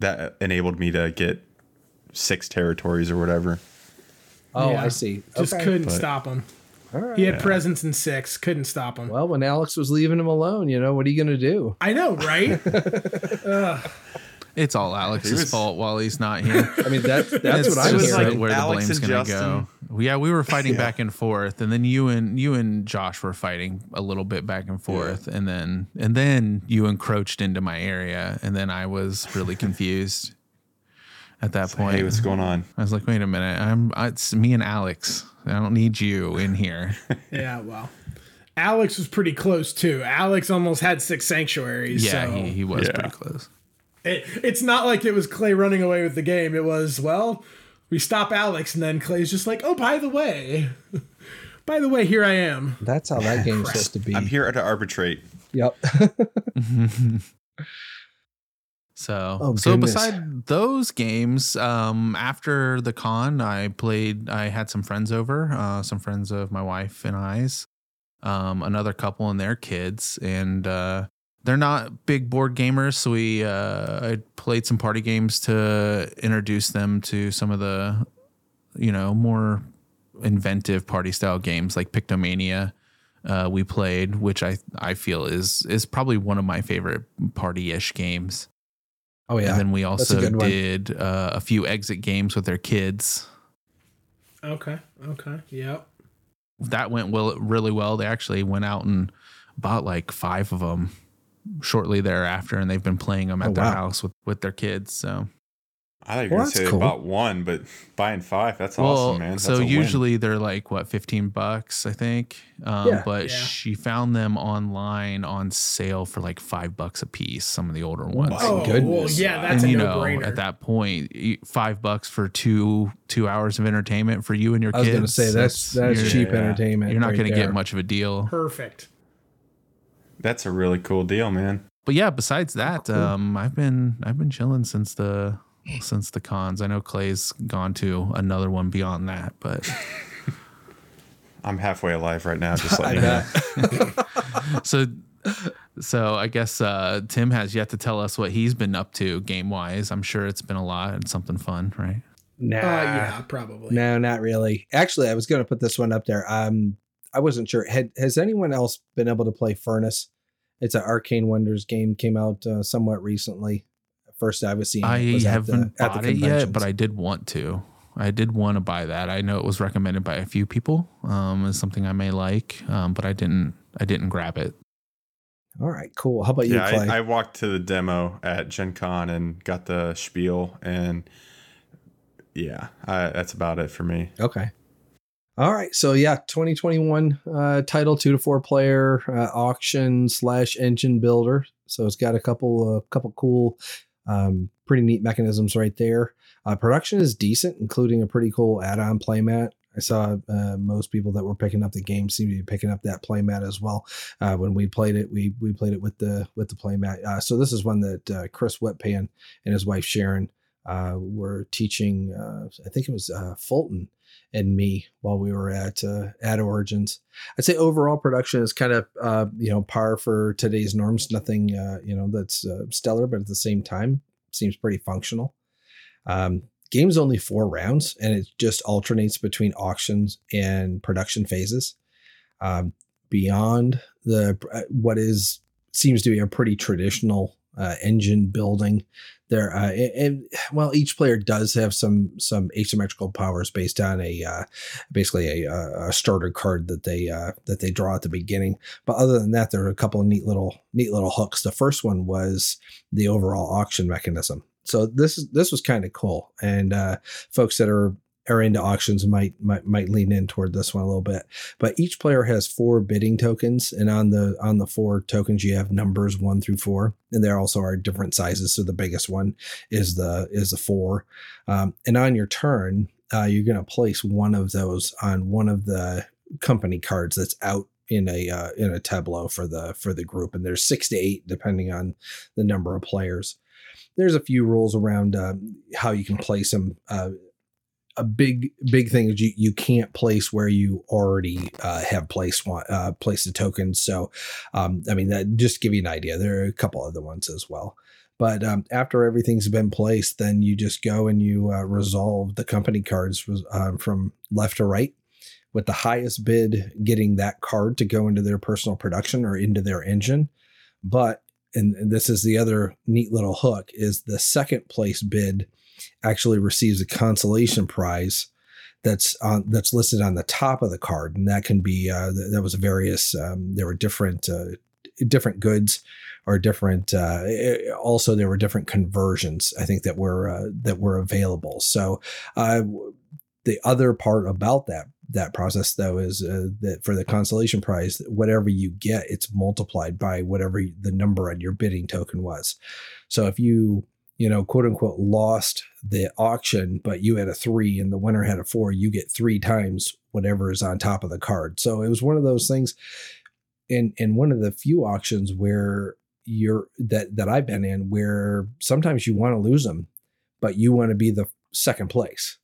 that enabled me to get six territories or whatever. Oh, Yeah. I see. just Okay. couldn't But- stop him. All right. He had presence in six, couldn't stop him. Well, when Alex was leaving him alone, you know what are you going to do? I know, right? It's all Alex's was- fault while he's not here. I mean, that's that's what I'm was like hearing. where the blame's gonna go. Yeah, we were fighting Yeah. back and forth, and then you and you and Josh were fighting a little bit back and forth, and then and then you encroached into my area, and then I was really confused. At that point, Hey, what's going on? I was like, "Wait a minute, I'm it's me and Alex. I don't need you in here." yeah, well. Alex was pretty close too. Alex almost had six sanctuaries. Yeah, so he, he was Yeah. pretty close. it, it's not like it was Clay running away with the game. It was, well, we stop Alex, and then Clay's just like, oh, by the way, by the way, here I am. That's how that game's supposed to be. I'm here to arbitrate. Yep. So, Oh, so beside those games, um, after the con, I played. I had some friends over, uh, some friends of my wife and I's, um, another couple and their kids, and uh, they're not big board gamers. So we uh, I played some party games to introduce them to some of the, you know, more inventive party style games like Pictomania. Uh, we played, which I I feel is is probably one of my favorite party ish games. Oh yeah. And then we also did uh, a few exit games with their kids. Okay. Okay. Yep. That went well, really well. They actually went out and bought like five of them shortly thereafter, and they've been playing them at Oh, their wow. house with with their kids. So, I thought you Well, going to say cool. about one, but buying five, that's well, awesome, man. That's so a win. usually they're like what fifteen bucks, I think. Um, Yeah. but Yeah. she found them online on sale for like five bucks a piece. Some of the older ones. My oh, well, goodness. yeah, that's and a you no know, brainer. at that five bucks for two two hours of entertainment for you and your kids. I was gonna say that's that's you're, cheap Yeah. entertainment. You're not right going to there. get much of a deal. Perfect. that's a really cool deal, man. But yeah, besides that, cool. um, I've been I've been chilling since the since the cons. I know Clay's gone to another one beyond that, but I'm halfway alive right now, just I letting you know. so so I guess uh, Tim has yet to tell us what he's been up to game wise. I'm sure it's been a lot and something fun, right? Nah. Uh, yeah, probably. No, not really. Actually, I was going to put this one up there. Um, I wasn't sure. Had has anyone else been able to play Furnace? It's an Arcane Wonders game. Came out uh, somewhat recently. First I was seeing. I was haven't the- at the bought it yet, but I did want to. I did want to buy that. I know it was recommended by a few people. Um, as something I may like, um, but I didn't. I didn't grab it. All right, cool. How about you, Yeah, Clay? I, I walked to the demo at Gen Con and got the spiel, and yeah, I, that's about it for me. Okay. All right. So yeah, 2021 uh, title two to four player uh, auction slash engine builder. So it's got a couple a couple cool, um, pretty neat mechanisms right there. Uh, production is decent, including a pretty cool add-on playmat. I saw uh, most people that were picking up the game seem to be picking up that playmat as well. Uh, when we played it, we we played it with the with the playmat. Uh, so this is one that uh, Chris Whitpan and his wife Sharon uh, were teaching. Uh, I think it was Fulton and me while we were at uh, at Origins. I'd say overall production is kind of uh, you know par for today's norms. Nothing uh, you know that's uh, stellar, but at the same time seems pretty functional. Um, game's only four rounds, and it just alternates between auctions and production phases. Um, beyond the uh, what is seems to be a pretty traditional uh, engine building there. Uh, and, well each player does have some some asymmetrical powers based on a uh, basically a, a starter card that they uh, that they draw at the beginning. But other than that there are a couple of neat little neat little hooks. The first one was the overall auction mechanism. So this is this was kind of cool. And uh, folks that are are into auctions might, might might lean in toward this one a little bit. But each player has four bidding tokens and on the on the four tokens you have numbers one through four and there also are different sizes. So the biggest one is the is the four. Um, and on your turn uh, you're going to place one of those on one of the company cards that's out in a uh, in a tableau for the for the group. And there's six to eight depending on the number of players. There's a few rules around um, how you can place them uh, a big big thing is you, you can't place where you already uh, have placed one uh, placed the tokens. So, um, I mean, that just give you an idea. There are a couple other ones as well. But um, after everything's been placed, then you just go and you uh, resolve the company cards um, from left to right, with the highest bid getting that card to go into their personal production or into their engine. But and this is the other neat little hook is the second place bid actually receives a consolation prize that's on that's listed on the top of the card. And that can be uh that was various um there were different uh different goods or different uh also there were different conversions i think that were uh, that were available. So uh the other part about that that process though is uh, that for the consolation prize whatever you get it's multiplied by whatever the number on your bidding token was. So if you you know, quote unquote, lost the auction, but you had a three and the winner had a four, you get three times whatever is on top of the card. So it was one of those things in in one of the few auctions where you're that that I've been in where sometimes you want to lose them, but you want to be the second place.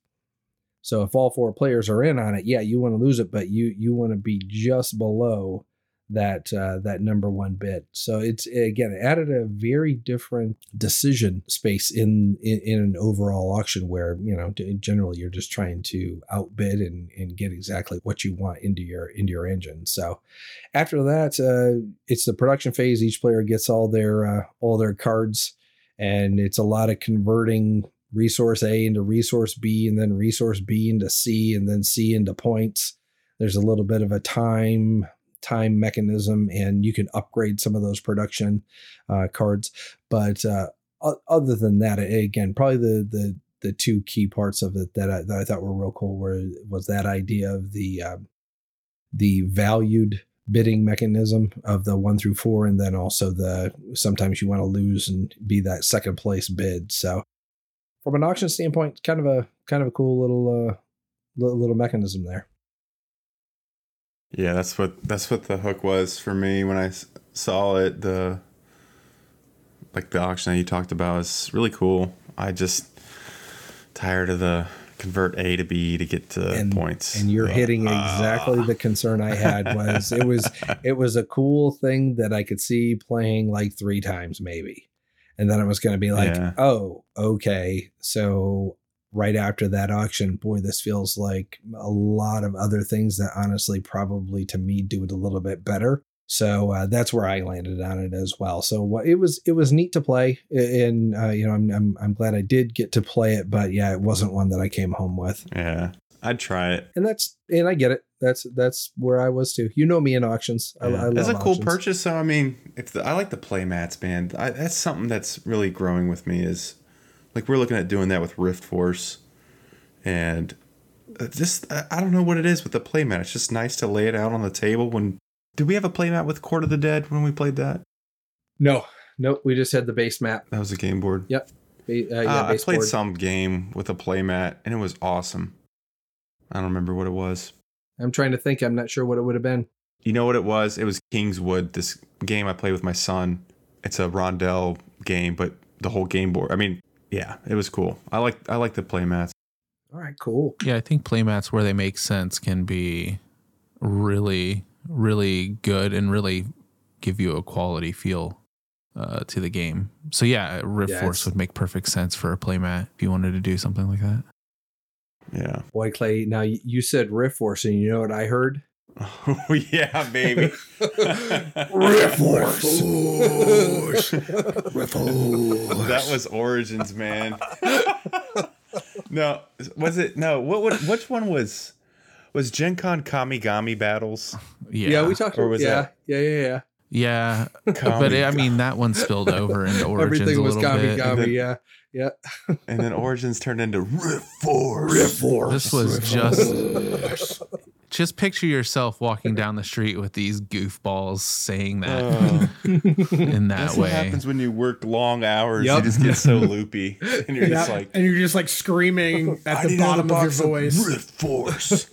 So if all four players are in on it, yeah, you want to lose it, but you you want to be just below that uh, that number one bid. So it's again added a very different decision space in, in in an overall auction where you know generally you're just trying to outbid and and get exactly what you want into your into your engine. So after that, uh, it's the production phase. Each player gets all their uh, all their cards, and it's a lot of converting resource A into resource B, and then resource B into C, and then C into points. There's a little bit of a time time mechanism, and you can upgrade some of those production uh, cards. But uh, other than that, again, probably the the the two key parts of it that I, that I thought were real cool were was that idea of the uh, the valued bidding mechanism of the one through four, and then also the sometimes you want to lose and be that second place bid. So from an auction standpoint, kind of a kind of a cool little uh, little, little mechanism there. Yeah, that's what that's what the hook was for me when I saw it. The like the auction that you talked about is really cool. I just tired of the convert A to B to get to and, points. And you're uh, hitting exactly uh, the concern I had was it was it was a cool thing that I could see playing like three times maybe. And then it was going to be like, yeah. oh, okay. So right after that auction, boy, this feels like a lot of other things that honestly probably to me do it a little bit better. So uh, that's where I landed on it as well. So it was it was neat to play, and uh, you know I'm, I'm I'm glad I did get to play it, but yeah, it wasn't one that I came home with. Yeah, I'd try it, and that's and I get it. That's that's where I was too. You know me in auctions. Yeah. I, I that's a cool auctions. purchase. So I mean, if the, I like the play mats, man, I, that's something that's really growing with me. Is like we're looking at doing that with Rift Force, and just I don't know what it is with the playmat. It's just nice to lay it out on the table. When did we have a playmat with Court of the Dead when we played that? No, no, we just had the base map. That was a game board. Yep. Uh, yeah, uh, I played board. some game with a playmat and it was awesome. I don't remember what it was. I'm trying to think. I'm not sure what it would have been. You know what it was? It was Kingswood. This game I played with my son. It's a rondel game, but the whole game board. I mean, yeah, it was cool. I like I like the playmats. All right, cool. Yeah, I think playmats where they make sense can be really, really good and really give you a quality feel uh, to the game. So yeah, Rift yeah, Force would make perfect sense for a playmat if you wanted to do something like that. Yeah. Boy, Clay. Now you said Rift Force, and you know what I heard? Oh yeah, baby. Rift Force. Rift Force. That was Origins, man no, was it no? What would which one was was Gen Con Kamigami battles? Yeah, yeah we talked. Or was yeah, that? yeah, yeah, yeah. Yeah, but I mean that one spilled over into Origins Everything was a little bit. Then, yeah, yeah. and then Origins turned into Rift Force. Rift Force. This was Rift just Force just picture yourself walking down the street with these goofballs saying that uh, in that that's way. What happens when you work long hours? Yep. You just get so loopy, and you're yeah. just like, and you're just like screaming at the bottom of your voice. Rift Force.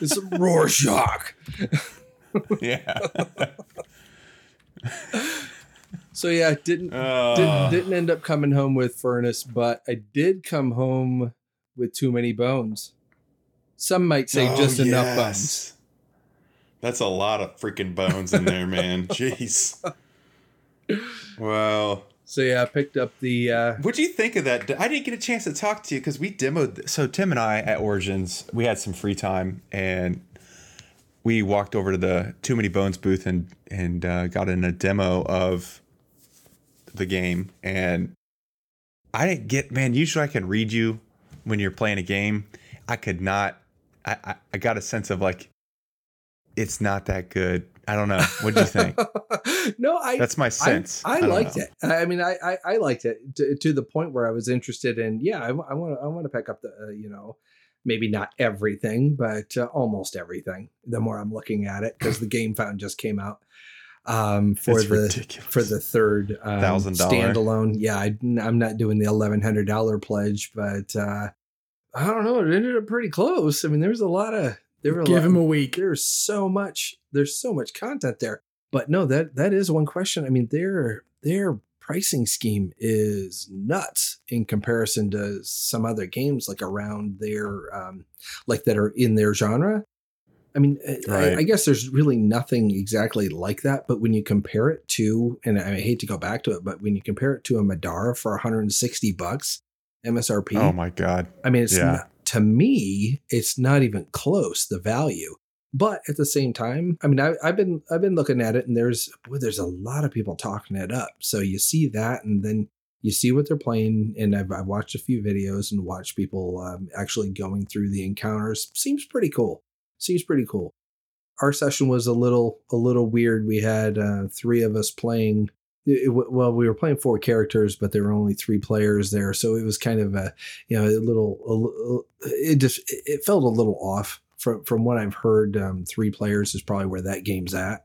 it's a Rorschach. yeah. so yeah, didn't, uh, didn't didn't end up coming home with Furnace, but I did come home with Too Many Bones. Some might say oh, just yes. enough bones. That's a lot of freaking bones in there, man. Jeez. Wow. So yeah, I picked up the. Uh, what do you think of that? I didn't get a chance to talk to you because we demoed. So Tim and I at Origins, we had some free time and we walked over to the Too Many Bones booth and and uh, got in a demo of the game. And I didn't get man. Usually I can read you when you're playing a game. I could not I, I, got a sense of like it's not that good. I don't know. What do you think? no, I. That's my sense. I, I, I liked know. it. I mean, I, I, I liked it to, to, the point where I was interested in. Yeah, I want to I want to pick up the uh, you know maybe not everything, but uh, almost everything. The more I'm looking at it, because the Gamefound just came out um, for the ridiculous. for the third um, thousand standalone. Yeah, I, am not doing the eleven hundred dollar pledge, but uh, I don't know. It ended up pretty close. I mean, there was a lot of there were give lot, him a week. There's so much. There's so much content there. But no, that that is one question. I mean, their their pricing scheme is nuts in comparison to some other games like around their um, like that are in their genre. I mean, right. I, I, guess there's really nothing exactly like that. But when you compare it to, and I hate to go back to it, but when you compare it to a Middara for 160 bucks MSRP, oh my god! I mean, it's yeah. not, to me, it's not even close the value. But at the same time, I mean, I, have been I've been looking at it, and there's boy, there's a lot of people talking it up. So you see that, and then you see what they're playing. And I've, I've watched a few videos and watched people um, actually going through the encounters. Seems pretty cool. Seems pretty cool. Our session was a little a little weird. We had uh, three of us playing. It, well, we were playing four characters, but there were only three players there, so it was kind of a you know a little. A, it just it felt a little off from from what I've heard, um, three players is probably where that game's at.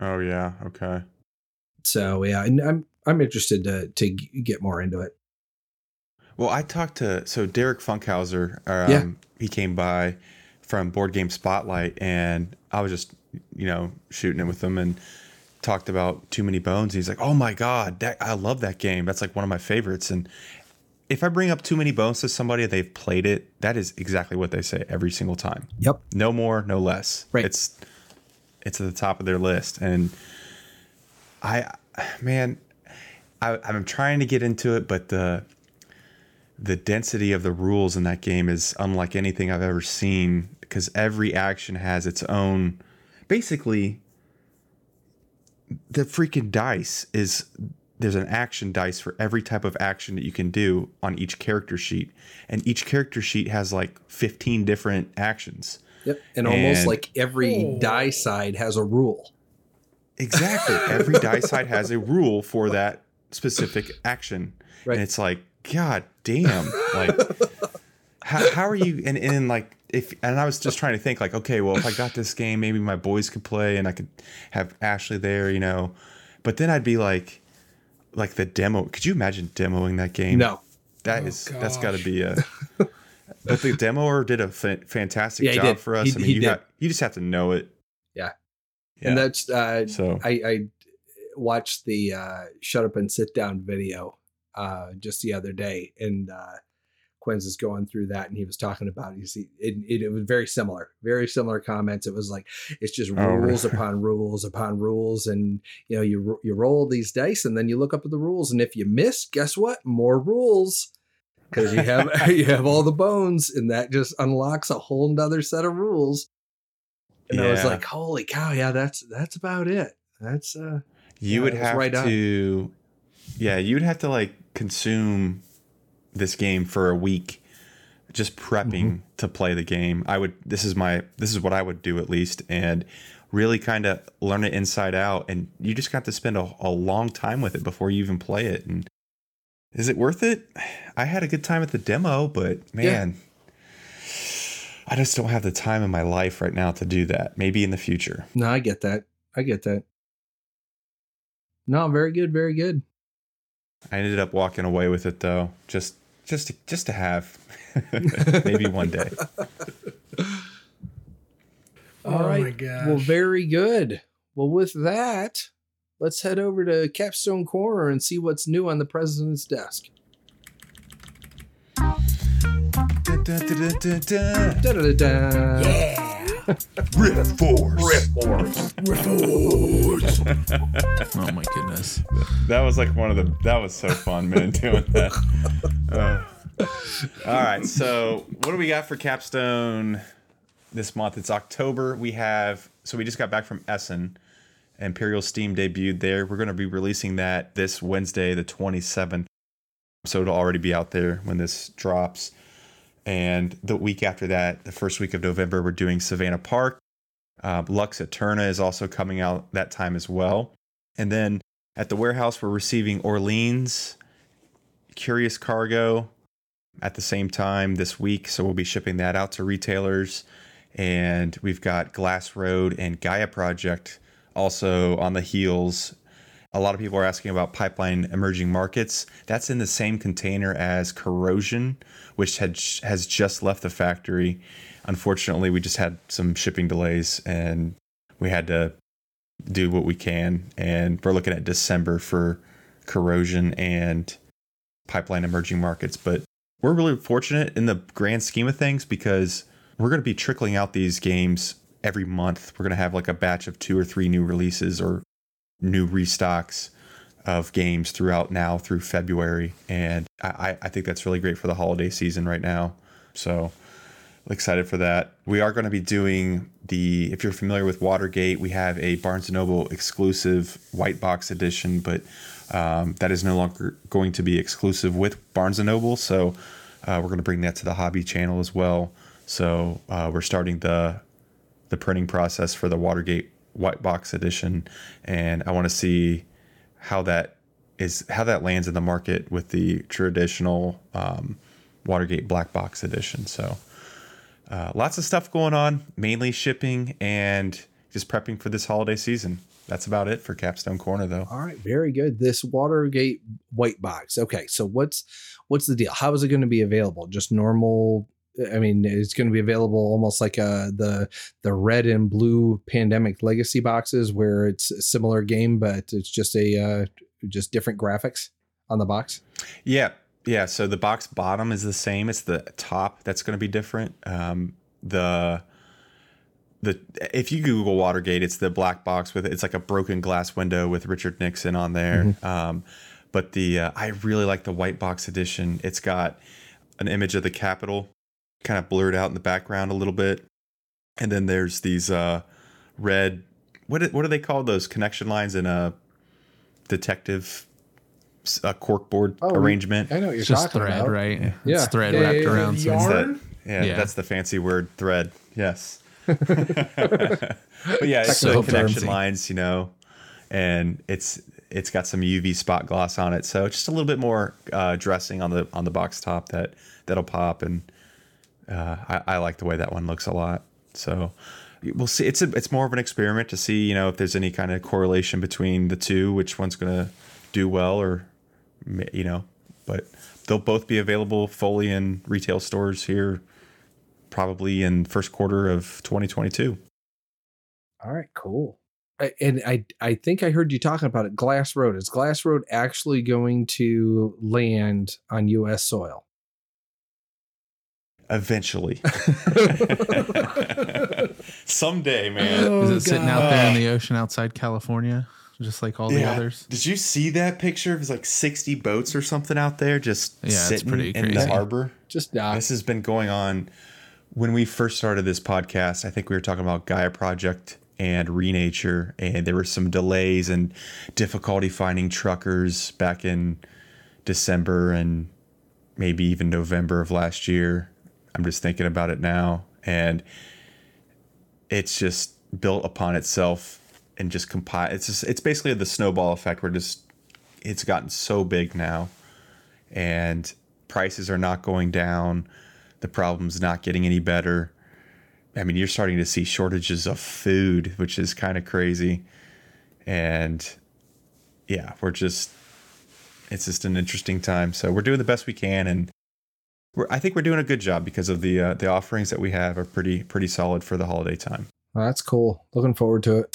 Oh yeah, okay. So yeah, and I'm I'm interested to to get more into it. Well, I talked to so Derek Funkhouser. Um, yeah. he came by from Board Game Spotlight, and I was just you know shooting it with him and talked about Too Many Bones. He's like, "Oh my god, that I love that game. That's like one of my favorites." And if I bring up too many bones to somebody, they've played it. That is exactly what they say every single time. Yep. No more, no less. Right. It's it's at the top of their list, and I, man, I, I'm trying to get into it, but the the density of the rules in that game is unlike anything I've ever seen because every action has its own. Basically, the freaking dice is there's an action dice for every type of action that you can do on each character sheet. And each character sheet has like 15 different actions. Yep and, and almost like every oh. die side has a rule. Exactly. Every die side has a rule for that specific action. Right. and it's like god damn like how, how are you and, and like if and I was just trying to think like okay well if I got this game maybe my boys could play and I could have Ashley there you know but then I'd be like like the demo. Could you imagine demoing that game? No, that oh, is gosh. that's got to be a. but the demoer did a f- fantastic yeah, job for us. He, I mean, you got you just have to know it. Yeah, yeah. and that's uh, so I, I watched the uh, shut up and sit down video uh, just the other day, and uh, Quinns is going through that and he was talking about you see it, it, it, was very similar very similar comments it was like it's just oh, rules really? upon rules upon rules and you know you you roll these dice and then you look up at the rules and if you miss guess what more rules because you have you have all the bones and that just unlocks a whole nother set of rules and yeah. I was like holy cow yeah that's that's about it that's uh you yeah, would have right to on. yeah you would have to like consume this game for a week just prepping mm-hmm. to play the game. I would this is my this is what I would do at least and really kind of learn it inside out and you just got to spend a, a, long time with it before you even play it and is it worth it? I had a good time at the demo, but man, yeah. I just don't have the time in my life right now to do that. Maybe in the future. No, I get that. I get that. No, very good, very good. I ended up walking away with it though. Just just to, just to have maybe one day. All oh right. Well, very good. Well, with that, let's head over to Capstone Corner and see what's new on the president's desk. yeah. Rift Force. Rift Force. Rift Force. oh my goodness. That was like one of the. That was so fun, man, doing that. Uh, all right, so what do we got for Capstone this month? It's October. We have so we just got back from Essen. Imperial Steam debuted there. We're going to be releasing that this Wednesday, the 27th. So it'll already be out there when this drops. And the week after that, the first week of November, we're doing Savannah Park. Uh, Lux Aeterna is also coming out that time as well. And then at the warehouse, we're receiving Orleans, Curious Cargo at the same time this week. So we'll be shipping that out to retailers. And we've got Glass Road and Gaia Project also on the heels a lot of people are asking about pipeline emerging markets. That's in the same container as corrosion, which had has just left the factory. Unfortunately, we just had some shipping delays and we had to do what we can. And we're looking at December for corrosion and pipeline emerging markets. But we're really fortunate in the grand scheme of things because we're going to be trickling out these games every month. We're going to have like a batch of two or three new releases or new restocks of games throughout now through February. And I, I think that's really great for the holiday season right now. So excited for that. We are going to be doing the, if you're familiar with Watergate, we have a Barnes & Noble exclusive white box edition, but um, that is no longer going to be exclusive with Barnes & Noble. So uh, we're going to bring that to the hobby channel as well. So uh, we're starting the the printing process for the Watergate white box edition, and I want to see how that is how that lands in the market with the traditional um, Watergate black box edition. So uh, lots of stuff going on, mainly shipping and just prepping for this holiday season. That's about it for Capstone Corner, though. All right, very good. This Watergate white box. Okay, so what's what's the deal? How is it going to be available? Just normal I mean, it's going to be available almost like uh, the the red and blue pandemic legacy boxes, where it's a similar game, but it's just a uh, just different graphics on the box. Yeah, yeah. So the box bottom is the same. It's the top that's going to be different. Um, the the if you Google Watergate, it's the black box with it's like a broken glass window with Richard Nixon on there. Mm-hmm. Um, but the uh, I really like the white box edition. It's got an image of the Capitol kind of blurred out in the background a little bit. And then there's these uh, red what what are they called those connection lines in a detective a corkboard oh, arrangement. I know you're just thread, about. right? Yeah, it's thread yeah, wrapped yeah, around. Yarn. That, yeah, yeah, that's the fancy word, thread. Yes. but yeah, it's so the connection lines, you know, and it's it's got some UV spot gloss on it, so just a little bit more uh, dressing on the on the box top that that'll pop and uh, I, I, like the way that one looks a lot. So we'll see. It's a, it's more of an experiment to see, you know, if there's any kind of correlation between the two, which one's going to do well, or you know, but they'll both be available fully in retail stores here, probably in first quarter of 2022. All right, cool. And I I think I heard you talking about it. Glass Road is Glass Road actually going to land on U.S. soil? Eventually. Someday, man. Oh, Is it oh, sitting out there in the ocean outside California? Just like all yeah. the others. Did you see that picture? It was like 60 boats or something out there just yeah, sitting pretty in the harbor. Just dock. This has been going on when we first started this podcast. I think we were talking about Gaia Project and Renature, and there were some delays and difficulty finding truckers back in December and maybe even November of last year. I'm just thinking about it now, and it's just built upon itself and just compile. It's just it's basically the snowball effect. Where just it's gotten so big now, and prices are not going down. The problem's not getting any better. I mean, you're starting to see shortages of food, which is kind of crazy. And yeah, we're just, it's just an interesting time. So we're doing the best we can. And I think we're doing a good job because of the uh, the offerings that we have are pretty pretty solid for the holiday time. Well, that's cool. Looking forward to it.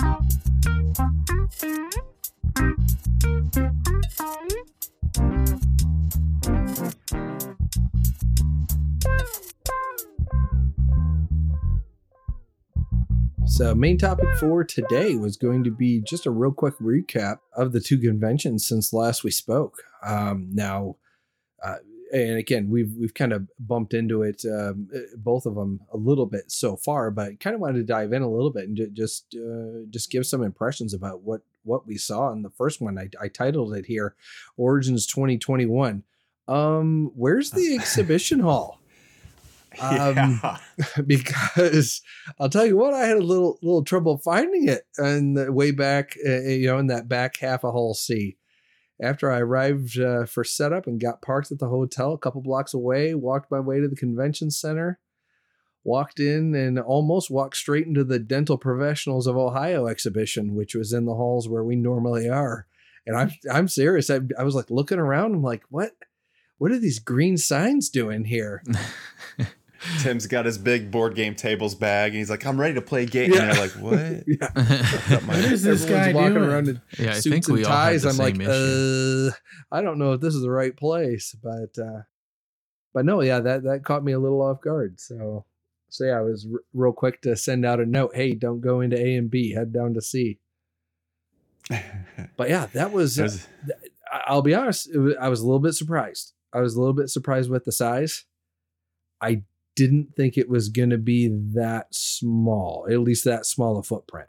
So, main topic for today was going to be just a real quick recap of the two conventions since last we spoke. Um, now, uh, and again, we've we've kind of bumped into it, um, eh, both of them a little bit so far, but kind of wanted to dive in a little bit and just uh, just give some impressions about what what we saw in the first one. I, I titled it here, Origins 2021. Um, where's the exhibition hall? Um, yeah. because I'll tell you what, I had a little little trouble finding it and way back, uh, you know, in that back half of Hall C after I arrived uh, for setup and got parked at the hotel a couple blocks away, walked my way to the convention center, walked in and almost walked straight into the Dental Professionals of Ohio exhibition, which was in the halls where we normally are. And I'm I'm serious. I, I was like looking around. I'm like, what? What are these green signs doing here? Tim's got his big board game tables bag, and he's like, "I'm ready to play a game." And they're like, "What?" What is this guy walking doing? around in Yeah, I suits think and we all had ties. I'm like, uh, I don't know if this is the right place, but uh, but no, yeah, that that caught me a little off guard. So so yeah, I was r- real quick to send out a note. Hey, don't go into A and B. Head down to C. But yeah, that was. It was- I- I'll be honest. It was, I was a little bit surprised. I was a little bit surprised with the size. I didn't think it was going to be that small, at least that small a footprint.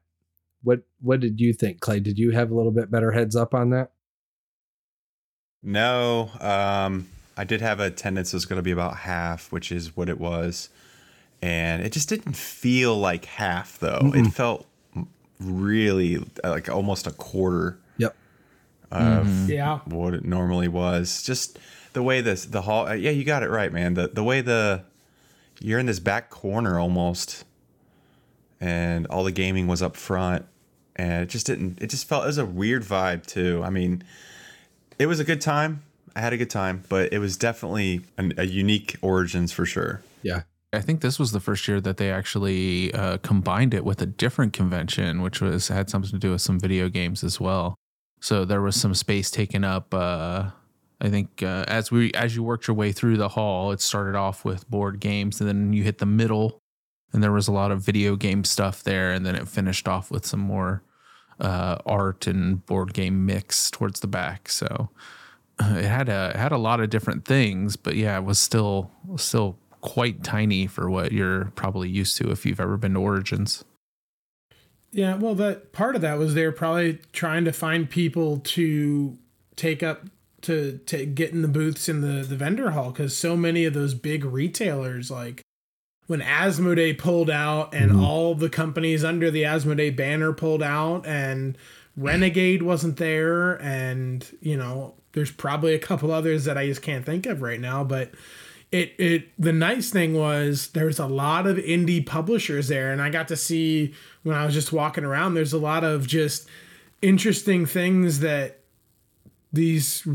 What What did you think, Clay? Did you have a little bit better heads up on that? No, um, I did have a attendance was going to be about half, which is what it was, and it just didn't feel like half though. It Mm-mm. felt really like almost a quarter Yep. of Mhm. Yeah. what it normally was. Just the way this the hall. uh, Yeah, you got it right, man. The the way the you're in this back corner almost, and all the gaming was up front, and it just didn't. It just felt it was a weird vibe too. I mean, it was a good time. I had a good time, but it was definitely an, a unique origins for sure. Yeah. I think this was the first year that they actually uh, combined it with a different convention, which was had something to do with some video games as well. So there was some space taken up. Uh, I think uh, as we as you worked your way through the hall, it started off with board games, and then you hit the middle, and there was a lot of video game stuff there, and then it finished off with some more uh, art and board game mix towards the back. So uh, it had a it had a lot of different things, but yeah, it was still still quite tiny for what you're probably used to if you've ever been to Origins. Yeah, well, that part of that was they were probably trying to find people to take up to to get in the booths in the the vendor hall because so many of those big retailers like when Asmodee pulled out and Mhm. all the companies under the Asmodee banner pulled out and Renegade wasn't there and you know there's probably a couple others that I just can't think of right now but it it the nice thing was there's a lot of indie publishers there and I got to see when I was just walking around there's a lot of just interesting things that these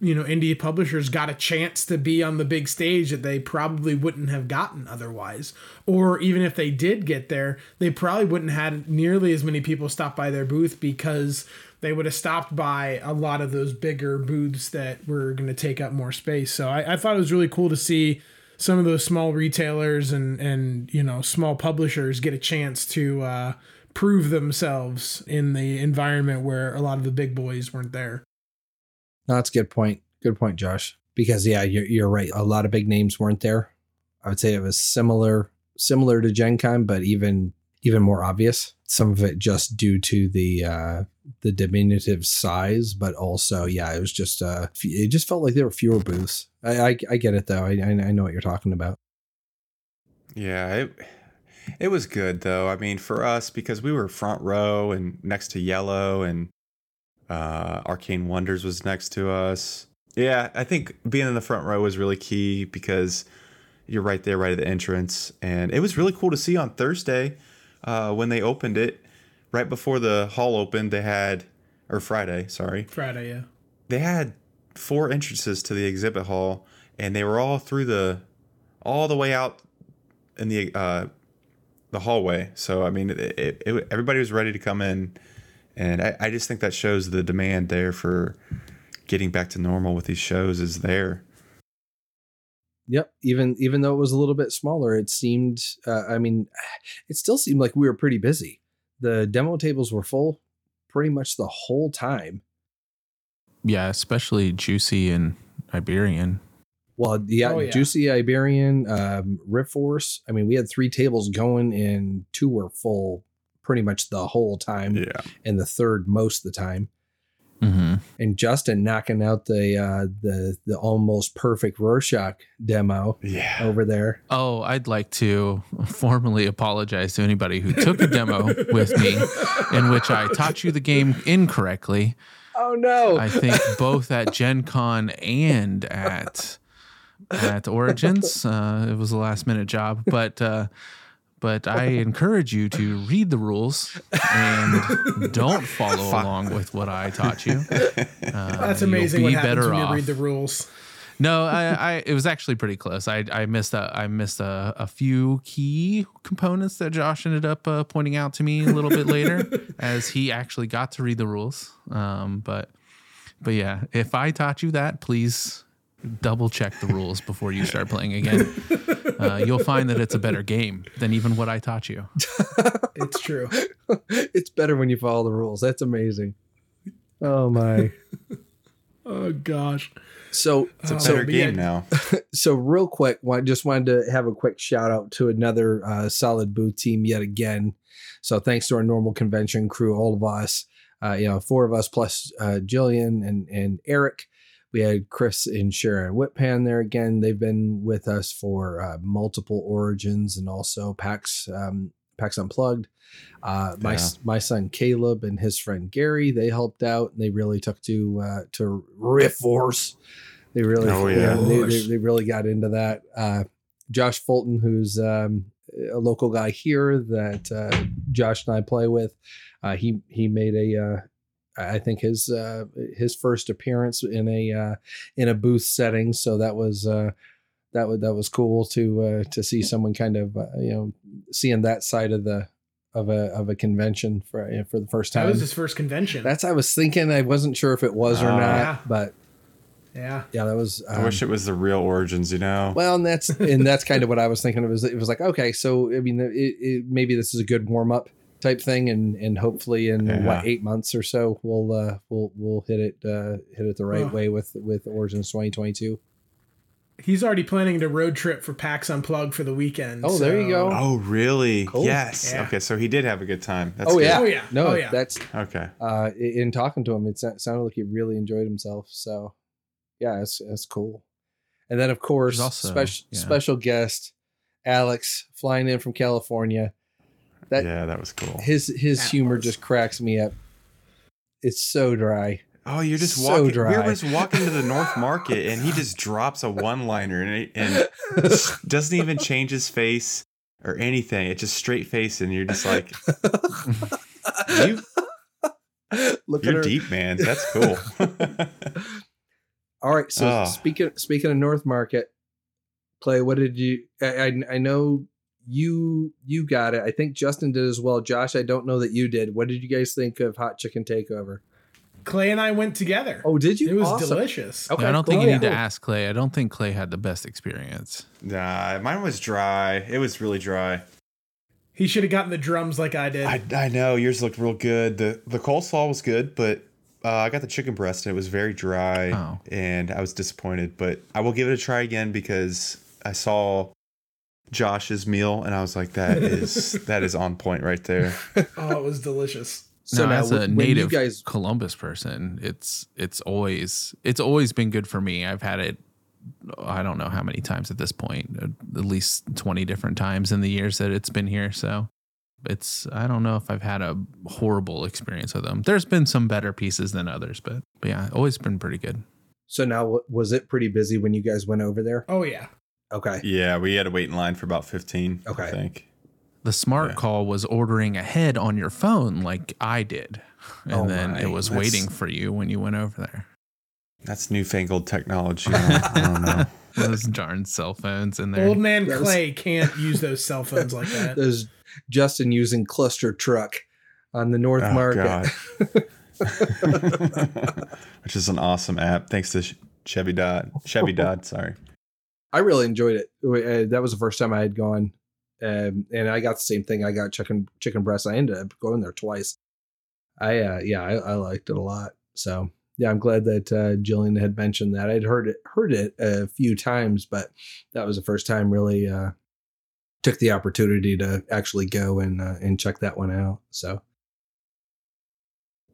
you know indie publishers got a chance to be on the big stage that they probably wouldn't have gotten otherwise. Or even if they did get there they probably wouldn't have had nearly as many people stop by their booth because they would have stopped by a lot of those bigger booths that were going to take up more space. So I, I thought it was really cool to see some of those small retailers and and you know small publishers get a chance to uh, prove themselves in the environment where a lot of the big boys weren't there No, that's a good point. Good point, Josh. Because yeah, you're you're right. A lot of big names weren't there. I would say it was similar similar to Gen Con, but even even more obvious. Some of it just due to the uh the diminutive size, but also yeah, it was just uh it just felt like there were fewer booths. I I, I get it though. I I I know what you're talking about. Yeah, it it was good though. I mean, for us because we were front row and next to Yellow and uh Arcane Wonders was next to us. Yeah, I think being in the front row was really key because you're right there right at the entrance and it was really cool to see on Thursday uh when they opened it right before the hall opened they had or Friday, sorry. friday yeah They had four entrances to the exhibit hall and they were all through the all the way out in the uh the hallway so i mean it, it, it, everybody was ready to come in and I, I just think that shows the demand there for getting back to normal with these shows is there Yep. Even even though it was a little bit smaller, it seemed. Uh, I mean, it still seemed like we were pretty busy. The demo tables were full pretty much the whole time. Yeah, especially Juicy and Iberian. Well, yeah, Oh, yeah. Juicy Iberian, um, Rift Force. I mean, we had three tables going, and two were full pretty much the whole time, yeah and the third most of the time. Mm-hmm. And Justin knocking out the uh, the the almost perfect Rorschach demo yeah over there. Oh, I'd like to formally apologize to anybody who took a demo with me in which I taught you the game incorrectly. Oh no! I think both at Gen Con and at at Origins. Uh, it was a last minute job, but uh, but I encourage you to read the rules and don't follow along with what I taught you. Uh, That's you'll be what better when off. read the rules. No, I, I it was actually pretty close. I I missed a I missed a, a few key components that Josh ended up uh, pointing out to me a little bit later, as he actually got to read the rules. Um, but but yeah, if I taught you that, please double check the rules before you start playing again. Uh, you'll find that it's a better game than even what I taught you. It's true. it's better when you follow the rules. That's amazing. Oh my. Oh gosh. So It's a So, better yeah, game now. so real quick, I just wanted to have a quick shout out to another uh, solid booth team yet again. So thanks to our normal convention crew, all of us, uh, you know, four of us plus uh, Jillian and and Eric. We had Chris and Sharon Whitpan there again. They've been with us for uh, multiple origins and also PAX um, PAX Unplugged. Uh, my Yeah. my son Caleb and his friend Gary they helped out and they really took to uh, to Rift Force. They really, Oh, yeah. they, they, they really got into that. Uh, Josh Fulton, who's um, a local guy here that uh, Josh and I play with, uh, he he made a uh, I think his uh, his first appearance in a uh, in a booth setting. So that was uh, that was that was cool to uh, to see someone kind of uh, you know seeing that side of the of a of a convention for for the first time. That time. was his first convention. That's I was thinking. I wasn't sure if it was or Ah. not, Yeah. but yeah. yeah, that was. I wish um, it was the real origins, you know? well, and that's and that's kind of what I was thinking. It was it was like okay, so I mean, it, it, maybe this is a good warm up type thing, and and hopefully in Yeah. what eight months or so we'll uh we'll we'll hit it uh hit it the right Oh. way with with Origins 2022. He's already planning to road trip for PAX Unplugged for the weekend. Oh, there you go. oh, really? Cool. Yes. Yeah. Okay, so he did have a good time. That's oh good. yeah, Oh, yeah. no, Oh, yeah. that's Okay. uh in in talking to him, it sounded like he really enjoyed himself. So yeah, that's it's cool. And then of course, also- special yeah. special guest Alex flying in from California. That yeah, that was cool. his his That humor was- just cracks me up. It's so dry. Oh, you're just So walking. We dry. were just walking to the North Market, and he just drops a one-liner, and, and doesn't even change his face or anything. It's just straight face, and you're just like, you, Look you're her. deep, man. That's cool. All right. So Ah. speaking speaking of North Market, Clay, what did you? I, I I know you you got it. I think Justin did as well. Josh, I don't know that you did. What did you guys think of Hot Chicken Takeover? Clay and I went together. Oh, did you? it was Awesome. delicious. Okay, Yeah, I don't cool. think you Yeah. need to ask Clay. I don't think Clay had the best experience. nah, mine was dry. It was really dry. He should have gotten the drums like I did. I, I know yours looked real good. The the coleslaw was good, but uh, I got the chicken breast and it was very dry, Oh. and I was disappointed. But I will give it a try again because I saw Josh's meal and I was like, that is that is on point right there. oh, it was delicious. So now, now, as a native guys, Columbus person, it's it's always it's always been good for me. I've had it I don't know how many times at this point, uh, at least 20 different times in the years that it's been here. So it's I don't know if I've had a horrible experience with them. There's been some better pieces than others, but, but yeah, always been pretty good. so now was it pretty busy when you guys went over there? Oh yeah. Okay. yeah, we had to wait in line for about fifteen. Okay. I think. The smart Yeah. call was ordering ahead on your phone like I did. And Oh then my, it was that's- waiting for you when you went over there. That's newfangled technology. I don't, know. Those darn cell phones in there. Old man That Clay can't use those cell phones like that. There's Justin using ClusterTruck on the North Oh, Market. God. Which is an awesome app. Thanks to Chevy Dodd. Chevy Dodd. Sorry. I really enjoyed it. Uh, that was the first time I had gone, um, and I got the same thing. I got chicken chicken breast. I ended up going there twice. I uh, yeah, I, I liked it a lot. So yeah, I'm glad that uh, Jillian had mentioned that. I'd heard it heard it a few times, but that was the first time really uh, took the opportunity to actually go and uh, and check that one out. So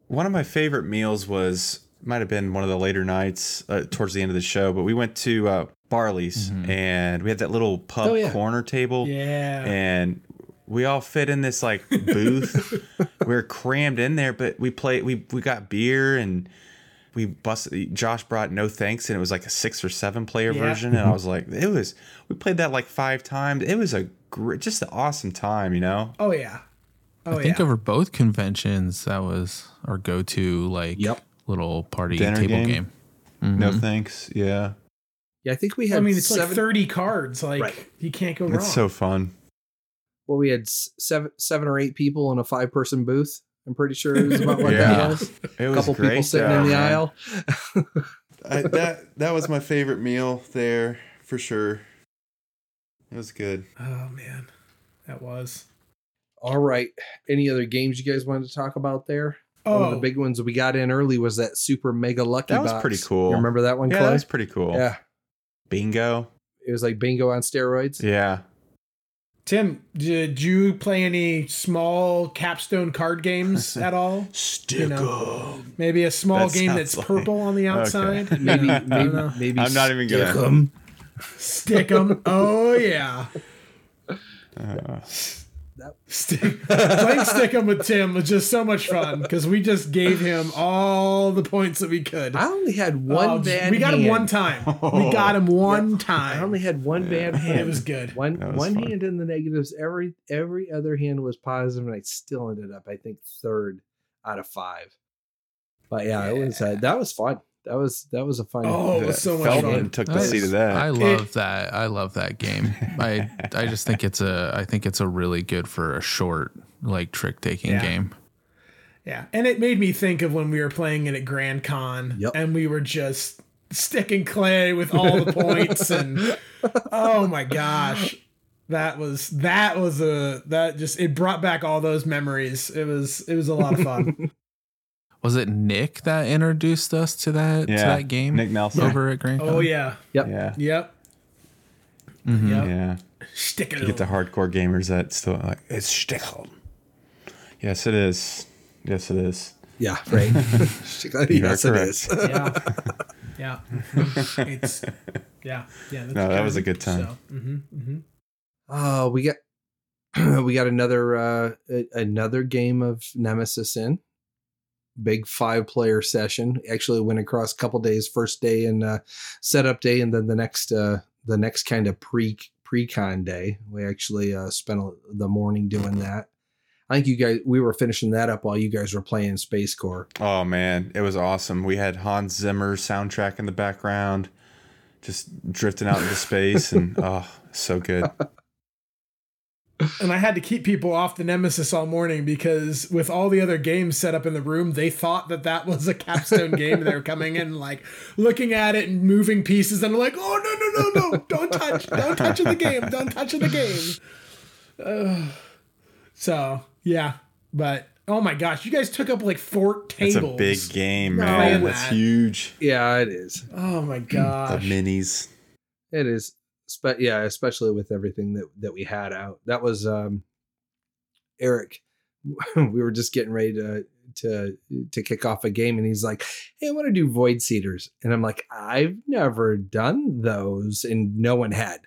One of my favorite meals was might have been one of the later nights uh, towards the end of the show, but we went to uh, Barley's Mhm. and we had that little pub Oh, yeah. corner table, Yeah. and we all fit in this like booth. we are crammed in there, but we played. We we got beer and we busted. Josh brought no thanks, and it was like a six or seven player Yeah. version, and I was like, it was. We played that like five times. It was a great, just an awesome time, you know. Oh yeah. Oh I think yeah. over both conventions, that was our go to like Yep. Little party Dinner table game? game. No Mhm. thanks. Yeah. Yeah, I think we had. I mean, it's seven, like 30 cards. Like Right. you can't go wrong. It's so fun. Well, we had seven, seven or eight people in a five-person booth. I'm pretty sure it was about what Yeah. that was. It A couple great people sitting though, in the man. aisle. I, that that was my favorite meal there for sure. It was good. oh man, that was. All right. Any other games you guys wanted to talk about there? One of the Oh, big ones we got in early was that Super Mega Lucky That was Box. pretty cool. You remember that one, Yeah, Clay? that was pretty cool. Yeah. Bingo. It was like bingo on steroids. Yeah. Tim, did you play any small capstone card games at all? Stick You know. Maybe a small That game that's like- purple on the outside. Maybe, maybe, maybe. I'm not even gonna- Stick them. Oh yeah. Uh, That stick, playing stick 'em with Tim was just so much fun because we just gave him all the points that we could. I only had one Oh, bad. Hand. We got him one time. We got him one I time. I only had one bad hand. It was good. One was one fun. hand in the negatives. Every every other hand was positive, and I still ended up, I think, third out of five. But yeah, it was uh, that was fun. That was that was a fun. Oh, it was so much Feldman fun. took the Nice. seat of that. I love that. I love that game. I I just think it's a I think it's a really good for a short like trick taking Yeah. game. Yeah, and it made me think of when we were playing it at Grand Con, Yep. and we were just sticking clay with all the points, and oh my gosh, that was that was a that just it brought back all those memories. It was it was a lot of fun. Was it Nick that introduced us to that to that game Nick Nelson. over at Grand? oh yeah, Yep. Yeah. yep, Mm-hmm. yep. Yeah. Stick it. You get the hardcore gamers that still like it's Stickel. Yes, it is. Yes, it is. Yeah, right. yes, You correct. is. yeah, yeah. It's yeah, yeah. that's No, that was a good. good time. So, mhm, mhm. Oh, we got we got another uh another game of Nemesis in. Big five player session. Actually went across a couple days. First day and uh setup day and then the next uh the next kind of pre pre-con day. We actually uh spent the morning doing that. I think you guys we were finishing that up while you guys were playing SpaceCorp. Oh man, it was awesome. We had Hans Zimmer soundtrack in the background, just drifting out into space, and oh, so good. And I had to keep people off the Nemesis all morning because with all the other games set up in the room, they thought that that was a capstone game. They were coming in like looking at it and moving pieces, and I'm like, "Oh no, no, no, no! Don't touch! Don't touch the game! Don't touch the game!" Ugh. so yeah, but oh my gosh, you guys took up like four It's tables. a big game, No, man. man. It's huge. Yeah, it is. Oh my gosh, The minis. It is, but yeah, especially with everything that that we had out. That was um Eric. We were just getting ready to to to kick off a game, and he's like, "Hey, I want to do void seeders," and I'm like, "I've never done those," and no one had.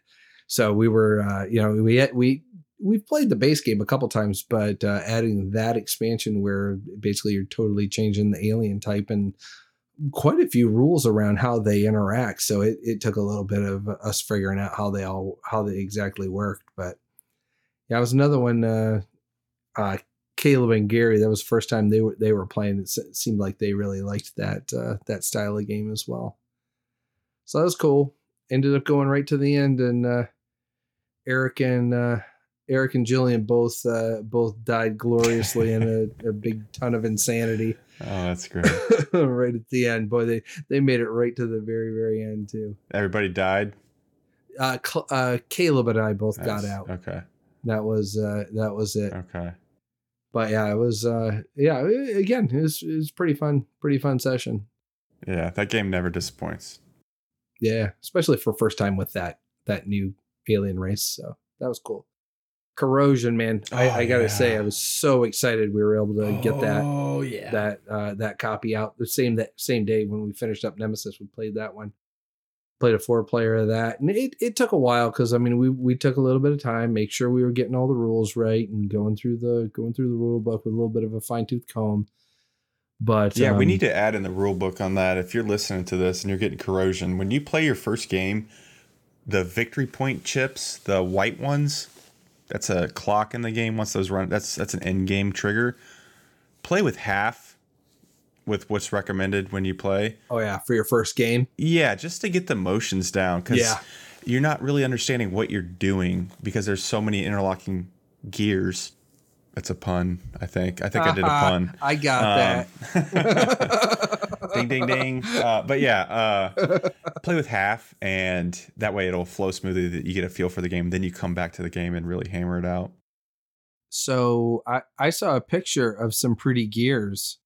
So we were, uh, you know, we we we've played the base game a couple times, but uh, adding that expansion where basically you're totally changing the alien type and quite a few rules around how they interact. So it, it took a little bit of us figuring out how they all how they exactly worked. But yeah, it was another one. Uh, uh, Caleb and Gary. That was the first time they were they were playing. It seemed like they really liked that uh, that style of game as well. So that was cool. Ended up going right to the end, and uh, Eric and uh, Eric and Jillian both uh, both died gloriously in a, a big ton of insanity Oh, that's great. right at the end. Boy, they they made it right to the very very end too. Everybody died. Uh, Cl- uh, Caleb and I both got out. Okay. That was uh, that was it. Okay. But yeah, it was uh, yeah. Again, it was it was pretty fun, pretty fun session. Yeah, that game never disappoints. Yeah, especially for first time with that that new alien race. So that was cool. Corrosion, man. I, Oh, I gotta say, I was so excited we were able to get that Oh yeah. that uh, that copy out the same that same day when we finished up Nemesis. We played that one, played a four player of that, and it, it took a while because I mean we we took a little bit of time, make sure we were getting all the rules right and going through the going through the rule book with a little bit of a fine tooth comb. But Yeah, we um, need to add in the rule book on that. If you're listening to this and you're getting corrosion, when you play your first game, the victory point chips, the white ones, that's a clock in the game. Once those run, that's that's an end game trigger. Play with half with what's recommended when you play. Oh yeah, for your first game. Yeah, just to get the motions down because Yeah. you're not really understanding what you're doing because there's so many interlocking gears. That's a pun, I think. I think I did a pun. I got Um, that. ding ding ding. Uh, but yeah, uh, play with half, and that way it'll flow smoothly. That you get a feel for the game. Then you come back to the game and really hammer it out. So I I saw a picture of some pretty gears.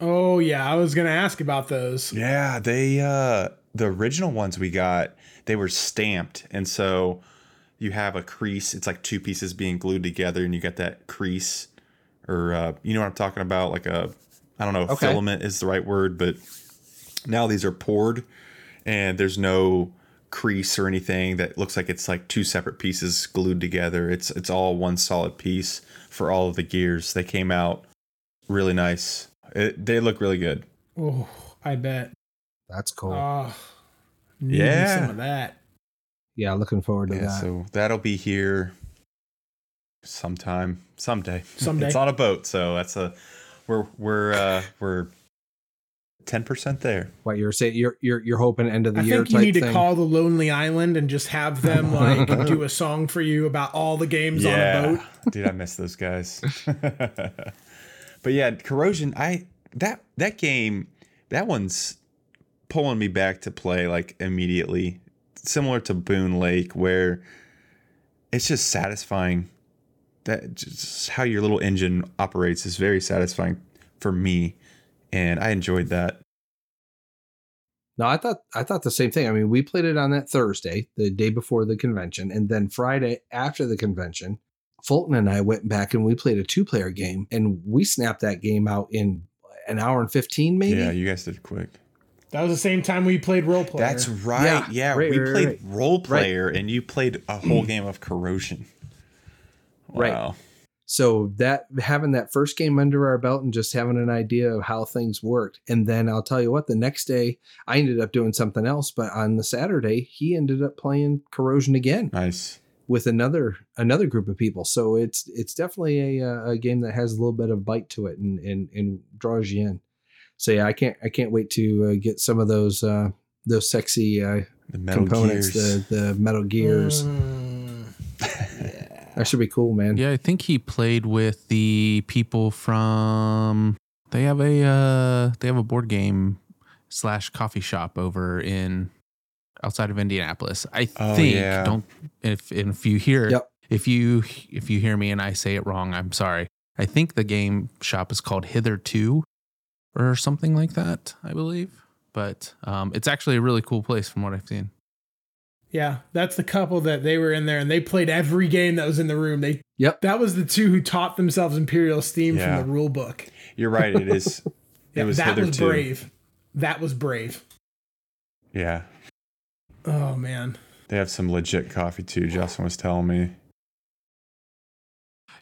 Oh yeah, I was gonna ask about those. Yeah, they uh the original ones we got, they were stamped, and so you have a crease. It's like two pieces being glued together, and you got that crease, or uh, you know what I'm talking about, like a I don't know, if Okay. filament is the right word, but now these are poured, and there's no crease or anything that looks like it's like two separate pieces glued together. It's it's all one solid piece for all of the gears. They came out really nice. It, they look really good. Oh, I bet. That's cool. Oh, Yeah. some of that. yeah, looking forward to Yeah, that. so that'll be here sometime, someday. Someday. it's on a boat, so that's a we're we're uh we're ten percent there. what you're saying? You're you're you're hoping end of the I year I think you type need to call the Lonely Island and just have them like do a song for you about all the games on a boat. dude, I miss those guys. but yeah, corrosion. I that that game, that one's pulling me back to play like immediately, similar to Boonlake, where it's just satisfying. That just how your little engine operates is very satisfying for me, and I enjoyed that. No, I thought I thought the same thing. I mean, we played it on that Thursday, the day before the convention, and then Friday after the convention, Fulton and I went back and we played a two-player game, and we snapped that game out in an hour and fifteen, maybe. Yeah, you guys did it quick. That was the same time we played Roll Player. That's right. Yeah, Yeah, right, we right, played right. Roll Player, and you played a whole game of corrosion. Right. Wow. So that having that first game under our belt and just having an idea of how things worked, and then I'll tell you what, the next day I ended up doing something else, but on the Saturday he ended up playing Corrosion again. Nice. with another another group of people. So it's it's definitely a uh, a game that has a little bit of bite to it and and, and draws you in. So yeah, I can't I can't wait to uh, get some of those uh, those sexy uh, The metal components, gears. the the metal gears. Mm, That should be cool, man. Yeah, I think he played with the people from. They have a uh, they have a board game slash coffee shop over in outside of Indianapolis. I Oh, think yeah. don't if if you hear Yep. if you if you hear me and I say it wrong, I'm sorry. I think the game shop is called Hitherto or something like that. I believe, but um, it's actually a really cool place from what I've seen. Yeah, that's the couple that they were in there and they played every game that was in the room. They Yep. That was the two who taught themselves Imperial Steam Yeah. from the rule book. You're right. It is. Yeah, it was that was hitherto. brave. That was brave. Yeah. Oh man. They have some legit coffee too. Justin was telling me.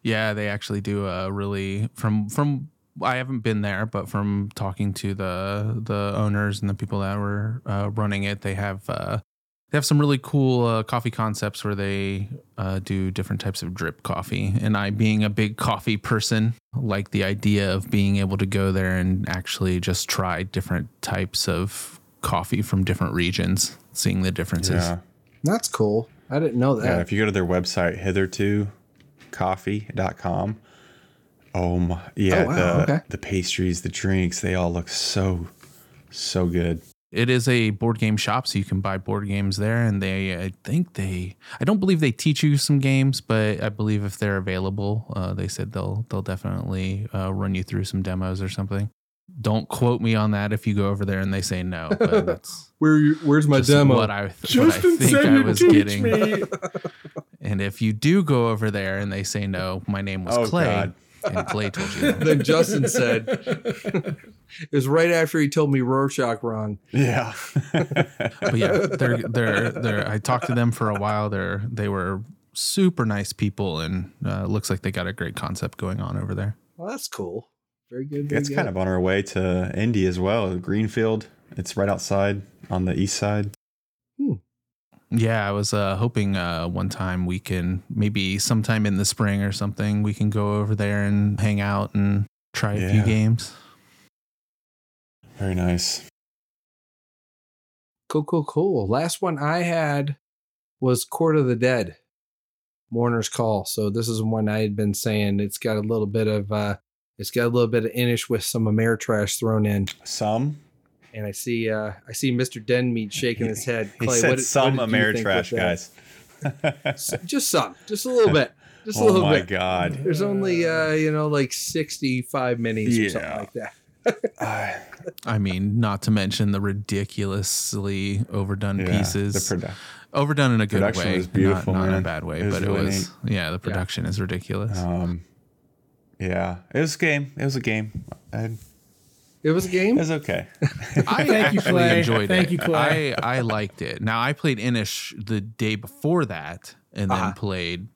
Yeah, they actually do a really from from I haven't been there, but from talking to the the owners and the people that were uh, running it, they have uh, they have some really cool uh, coffee concepts where they uh, do different types of drip coffee. And I, being a big coffee person, like the idea of being able to go there and actually just try different types of coffee from different regions, seeing the differences. Yeah. That's cool. I didn't know that. Yeah. that. If you go to their website, hitherto coffee.com. Oh my. Yeah. Oh, wow, the, okay. the pastries, the drinks, they all look so, so good. It is a board game shop, so you can buy board games there. And they, I think they, I don't believe they teach you some games, but I believe if they're available, uh, they said they'll they'll definitely uh, run you through some demos or something. Don't quote me on that if you go over there and they say no. But that's Where where's my just demo? what I, what I think I was getting. me. And if you do go over there and they say no, my name was Oh, Clay, God. And Clay told you. that. then Justin said it was right after he told me Rorschach wrong. Yeah. but yeah, they're they're they're. I talked to them for a while. They're they were super nice people, and uh, looks like they got a great concept going on over there. Well, that's cool. Very good. Very it's good. kind of on our way to Indy as well. Greenfield. It's right outside on the east side. Yeah, I was uh, hoping uh, one time we can maybe sometime in the spring or something we can go over there and hang out and try a few games. Very nice. Cool, cool, cool. Last one I had was Court of the Dead, Mourner's Call. So this is one I had been saying. It's got a little bit of uh it's got a little bit of Inis with some Ameritrash thrown in. Some. And I see uh I see Mr. Denmead shaking his head. He Clay, said what, some what did Ameritrash guys. S- Just some. Just a little bit. Just a oh little bit. Oh my god. There's only uh, you know, like 65 minis or something like that. I mean, not to mention the ridiculously overdone yeah, pieces. The produ- overdone in a good Production way, was beautiful, not, not in a bad way, It but really it was yeah. The production is ridiculous. um, yeah, it was a game. It was a game. I, It was a game. it was okay. I Thank you, actually Clay. enjoyed Thank it. you, Clay. I, I liked it. Now I played Inis the day before that, and then Uh-huh. played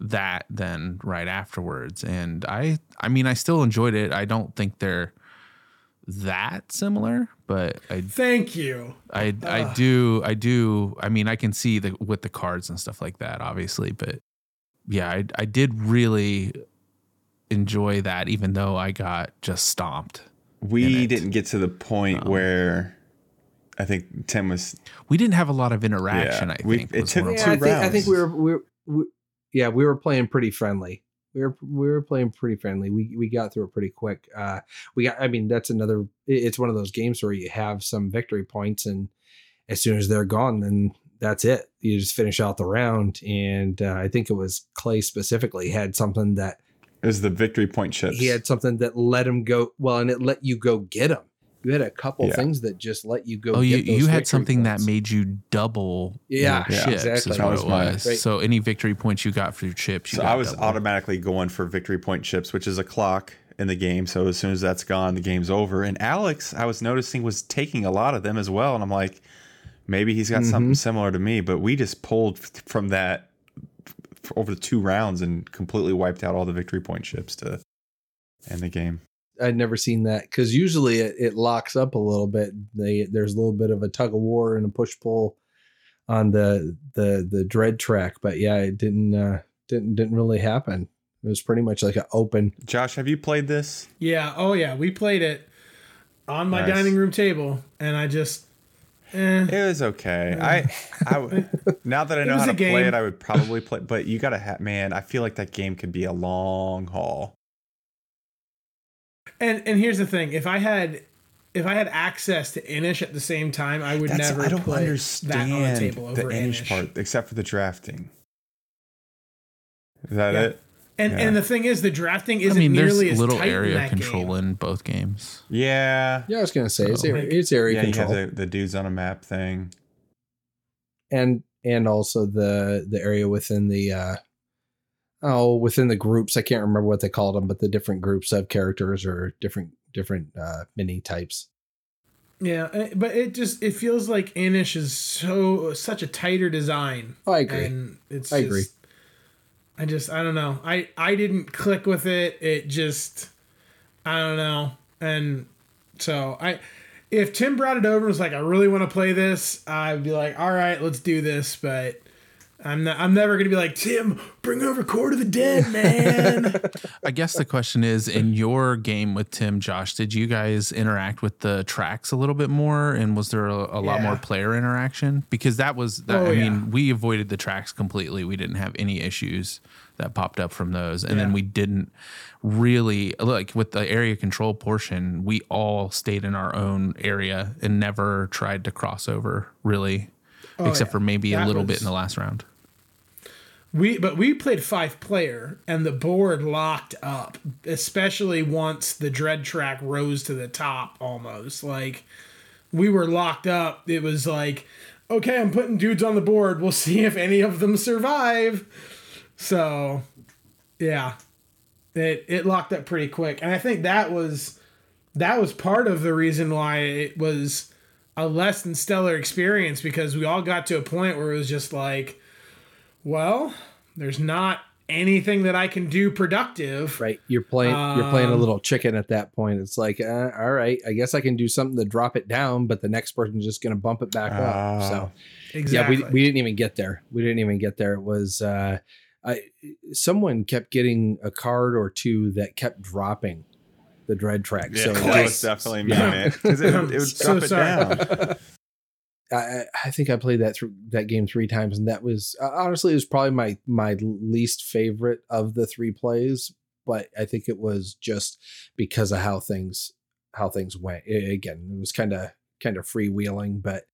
that then right afterwards. And I I mean I still enjoyed it. I don't think they're that similar, but I Thank you. I I do I do I mean I can see the with the cards and stuff like that obviously but yeah I I did really enjoy that even though I got just stomped. In We didn't get to the point Um, where I think Tim was. We didn't have a lot of interaction Yeah, I we- think. it took more of Yeah, two I think I think we were we, were- we yeah we were playing pretty friendly. We were we were playing pretty friendly. We we got through it pretty quick. Uh, we got. I mean, that's another. It's one of those games where you have some victory points, and as soon as they're gone, then that's it. You just finish out the round. And uh, I think it was Clay specifically had something that It was the victory point chips. he had something that let him go. Well, and it let you go get him. You had a couple Yeah. things that just let you go. Oh, you those you had something points. that made you double Yeah, your yeah, chips exactly. is That what was it was. Right. So any victory points you got through chips, you So got I was double. automatically going for victory point chips, which is a clock in the game. So as soon as that's gone, the game's over. And Alex, I was noticing, was taking a lot of them as well. And I'm like, maybe he's got mm-hmm. something similar to me. But we just pulled from that f- over the two rounds and completely wiped out all the victory point ships to end the game. I'd never seen that because usually it, it locks up a little bit. They there's a little bit of a tug of war and a push pull on the the the dread track, but yeah, it didn't uh, didn't didn't really happen. It was pretty much like an open. Josh, have you played this? Yeah. Oh yeah. We played it on my Nice. dining room table, and I just. Eh. It was okay. I, I w- now that I know how to play it, I would probably play. But you gotta have, man. I feel like that game could be a long haul. And and here's the thing: if I had if I had access to Inis at the same time, I would That's, never I don't understand that on the table the over Inis Inis. part, except for the drafting. Is that Yeah. it? And Yeah. and the thing is, the drafting isn't mean, there's nearly as little tight in area that control game. in both games. Yeah. Yeah, I was gonna say it's Oh. area, it's area Yeah, you control have the, the dudes on a map thing. and and also the the area within the uh oh within the groups. I can't remember what they called them, but the different groups of characters or different different uh mini types. Yeah, uh, but it just it feels like Inis is so such a tighter design. Oh, I agree. And it's I just, agree. I just I don't know. I I didn't click with it. It just I don't know. And so I if Tim brought it over and was like, I really want to play this, I'd be like, all right, let's do this. But I'm not, I'm never gonna be like Tim, bring over Court of the Dead, man. I guess the question is in your game with Tim, Josh, did you guys interact with the tracks a little bit more? And was there a, a lot more player interaction? Because that was, that, Oh, I yeah. mean, we avoided the tracks completely. We didn't have any issues that popped up from those. And then we didn't really, like with the area control portion, we all stayed in our own area and never tried to cross over really, oh, except yeah. for maybe a That little bit in the last round. We but we played five player and the board locked up, especially once the dread track rose to the top almost. Like we were locked up. It was like, okay, I'm putting dudes on the board. We'll see if any of them survive. So yeah. It it locked up pretty quick. And I think that was that was part of the reason why it was a less than stellar experience because we all got to a point where it was just like well, there's not anything that I can do productive. Right. You're playing you're playing a Um, little chicken at that point. It's like, uh, all right, I guess I can do something to drop it down, but the next person's just going to bump it back up. Ah. So Exactly. yeah, we, we didn't even get there. We didn't even get there. It was uh, I someone kept getting a card or two that kept dropping. the dread track. Yeah, so that was definitely me, Yeah. man. Because it, would- it would So it sorry. down. I, I think I played that through that game three times, and that was uh, honestly it was probably my my least favorite of the three plays. But I think it was just because of how things how things went. A- again, it was kind of kind of freewheeling, but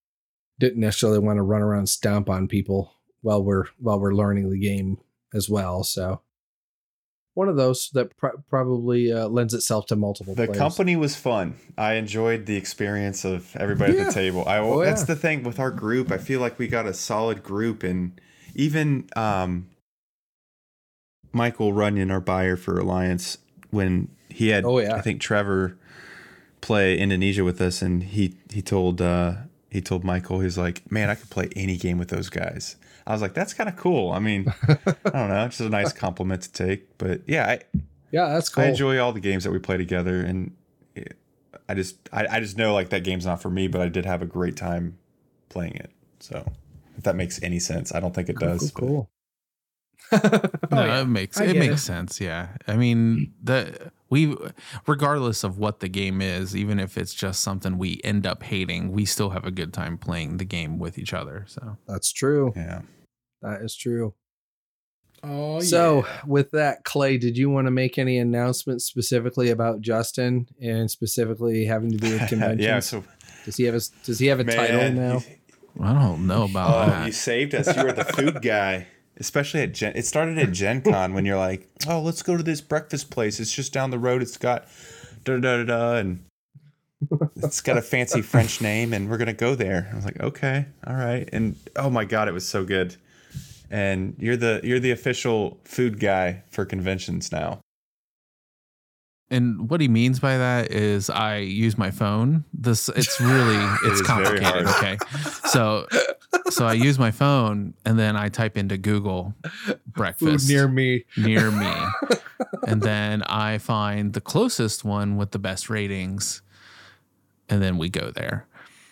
didn't necessarily want to run around stomp on people while we're while we're learning the game as well. So one of those that pr- probably uh, lends itself to multiple. The plays. company was fun. I enjoyed the experience of everybody at the table. I Oh, that's yeah. the thing with our group. I feel like we got a solid group, and even um, Michael Runyon, our buyer for Alliance, when he had, Oh, yeah. I think Trevor play Indonesia with us, and he he told uh, he told Michael, he's like, man, I could play any game with those guys. I was like, that's kind of cool. I mean, I don't know, it's just a nice compliment to take, but yeah, I, yeah, that's cool. I enjoy all the games that we play together, and I just I, I just know like that game's not for me, but I did have a great time playing it. So if that makes any sense, I don't think it does. but- cool. No, Oh, yeah. it makes it makes it. sense. Yeah, I mean the we, regardless of what the game is, even if it's just something we end up hating, we still have a good time playing the game with each other. So That's true. Yeah. That is true. Oh, so, yeah. with that, Clay, did you want to make any announcements specifically about Justin and specifically having to do with conventions? yeah. So does he have a Does he have a title now? I don't know about oh, that. you saved us. You were the food guy. Especially at Gen, it started at Gen Con when you're like, oh, let's go to this breakfast place. It's just down the road. It's got da da da da, and it's got a fancy French name, and we're gonna go there. I was like, okay, all right. And oh my god, it was so good. And you're the you're the official food guy for conventions now. And what he means by that is I use my phone. This it's really it's is very complicated. Okay, so so I use my phone and then I type into Google Food breakfast near me. near me, and then I find the closest one with the best ratings, and then we go there.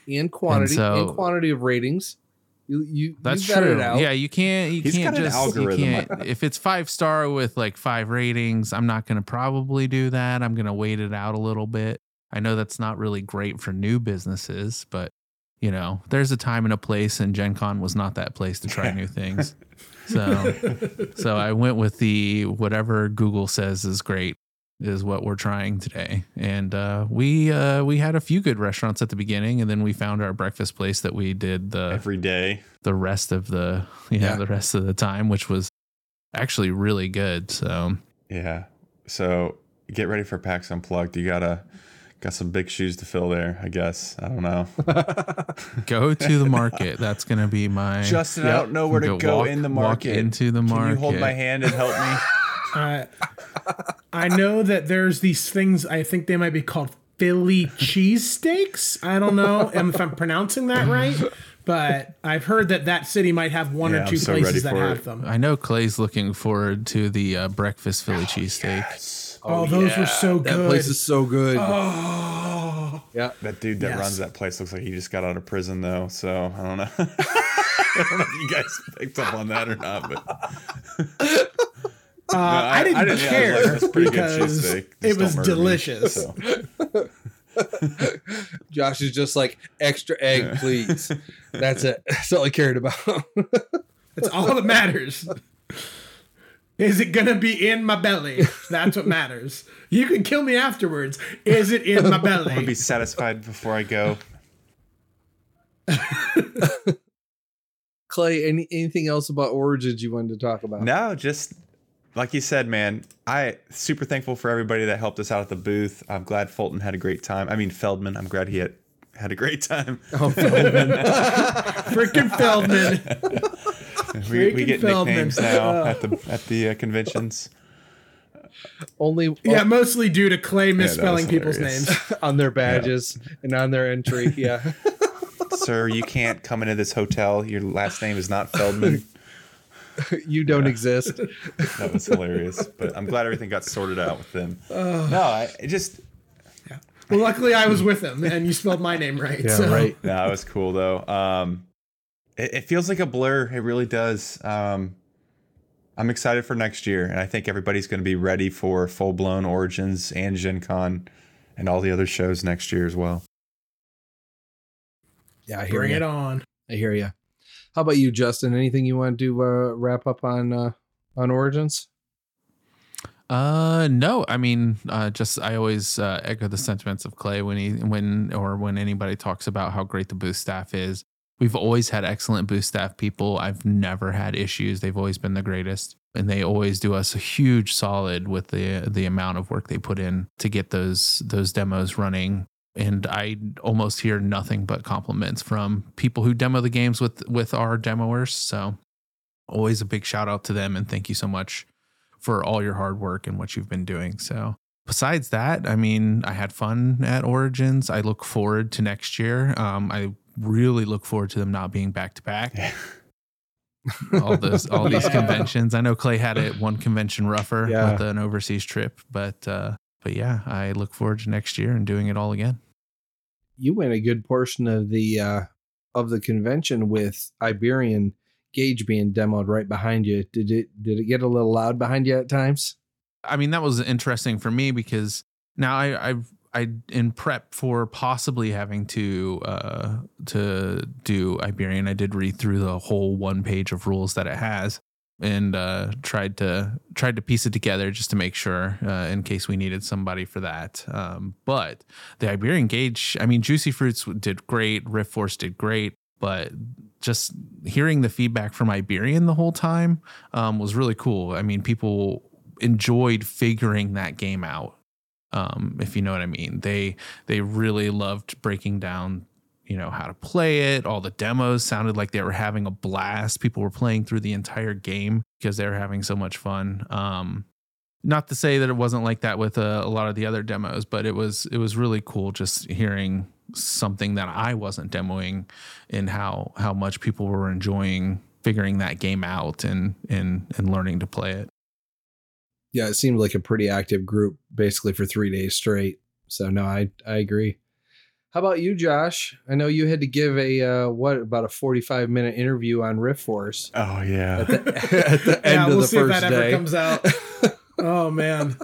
in quantity so- in quantity of ratings. You you That's you true. it out. Yeah, you can't. You He's can't got an just. algorithm. You can't. If it's five star with like five ratings, I'm not going to probably do that. I'm going to wait it out a little bit. I know that's not really great for new businesses, but you know, there's a time and a place, and Gen Con was not that place to try new things. So, so I went with the whatever Google says is great is what we're trying today. And uh, we uh, we had a few good restaurants at the beginning, and then we found our breakfast place that we did the Every day. the rest of the yeah, Yeah. the rest of the time, which was actually really good. So Yeah. So get ready for PAX Unplugged. You gotta got some big shoes to fill there, I guess. I don't know. go to the market. That's gonna be my Justin, I don't know where to Go go walk- in the walk market. into the market. Can you hold my hand and help me? Uh, I know that there's these things. I think they might be called Philly cheesesteaks. I don't know if I'm pronouncing that right, but I've heard that that city might have one Yeah, or two so places that have it. them. I know Clay's looking forward to the uh, breakfast Philly cheesesteak. Oh, those were so good. that good. place is so good. oh, yeah. That dude that Yes. runs that place looks like he just got out of prison though. So I don't know. I don't know if you guys picked up on that or not, but uh, I, I- didn't I didn't- yeah, I was care like, that's pretty good because it was don't me. delicious. So, Josh is just like extra egg, please. That's it. That's all I cared about. That's all that matters. Is it gonna be in my belly? That's what matters. You can kill me afterwards. Is it in my belly? I'm gonna be satisfied before I go. Clay, any anything else about Origins you wanted to talk about? No, just like you said, man. I super thankful for everybody that helped us out at the booth. I'm glad Fulton had a great time. I mean Feldman. I'm glad he had had a great time. Oh, Feldman. Freaking Feldman. we, we get Feldman. nicknames now at the at the uh, conventions. Only Yeah, mostly due to Clay was misspelling people's names. on their badges and on their entry. Yeah. Sir, you can't come into this hotel. Your last name is not Feldman. you don't exist. That was hilarious. But I'm glad everything got sorted out with them. no, I it just Well, luckily I was with him, and you spelled my name right. Yeah, so. right. no, it was cool though. Um, it, it feels like a blur. It really does. Um, I'm excited for next year, and I think everybody's going to be ready for full blown Origins and Gen Con and all the other shows next year as well. Yeah, I hear Bring you. it on. I hear you. How about you, Justin? Anything you want to uh, wrap up on uh, on Origins? Uh, no. I mean, uh, just I always uh, echo the sentiments of Clay when he when or when anybody talks about how great the booth staff is. We've always had excellent booth staff people. I've never had issues. They've always been the greatest, and they always do us a huge solid with the the amount of work they put in to get those those demos running. And I almost hear nothing but compliments from people who demo the games with with our demoers. So always a big shout out to them and thank you so much for all your hard work and what you've been doing. So, besides that, I mean, I had fun at Origins. I look forward to next year. Um, I really look forward to them not being back to back. All those, all these conventions. I know Clay had it one convention rougher Yeah. with an overseas trip, but uh, but yeah, I look forward to next year and doing it all again. You went a good portion of the uh, of the convention with Iberian Gauge being demoed right behind you. Did it did it get a little loud behind you at times? I mean, that was interesting for me because now I, I've I in prep for possibly having to uh to do Iberian, I did read through the whole one page of rules that it has and uh tried to tried to piece it together just to make sure uh, in case we needed somebody for that. Um but the Iberian gauge, I mean Juicy Fruits did great, Rift Force did great, but just hearing the feedback from Iberian the whole time um, was really cool. I mean, people enjoyed figuring that game out. Um, if you know what I mean, they they really loved breaking down, you know, how to play it. All the demos sounded like they were having a blast. People were playing through the entire game because they were having so much fun. Um, not to say that it wasn't like that with uh, a, lot of the other demos, but it was it was really cool just hearing something that I wasn't demoing and how how much people were enjoying figuring that game out and and and learning to play it. Yeah, it seemed like a pretty active group basically for three days straight. So no, I I agree. How about you, Josh? I know you had to give a uh, what about a forty five minute interview on Rift Force Oh yeah. at the, at the end yeah, of we'll the see if first that ever comes out. oh man.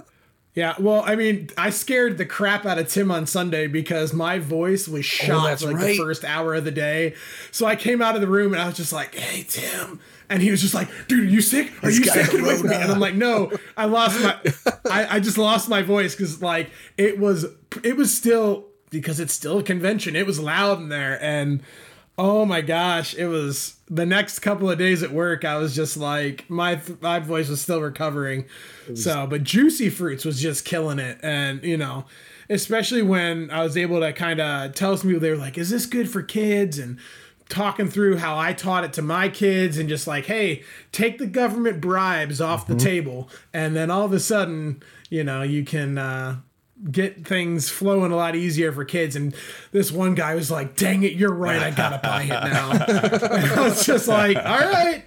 Yeah, well, I mean, I scared the crap out of Tim on Sunday because my voice was shot that's like right. the first hour of the day. So I came out of the room and I was just like, "Hey, Tim," and he was just like, "Dude, are you sick? Are He's you sick? Get away from me!" And I'm like, "No, I lost my, I, I just lost my voice because like it was, it was still because it's still a convention. It was loud in there and." Oh my gosh, it was the next couple of days at work. I was just like my my voice was still recovering. so, but Juicy Fruits was just killing it, and you know, especially when I was able to kind of tell some people they were like, "Is this good for kids?" and talking through how I taught it to my kids, and just like, "Hey, take the government bribes off the table," and then all of a sudden, you know, you can. uh get things flowing a lot easier for kids. And this one guy was like, dang it, you're right. I gotta buy it now. and I was just like, all right.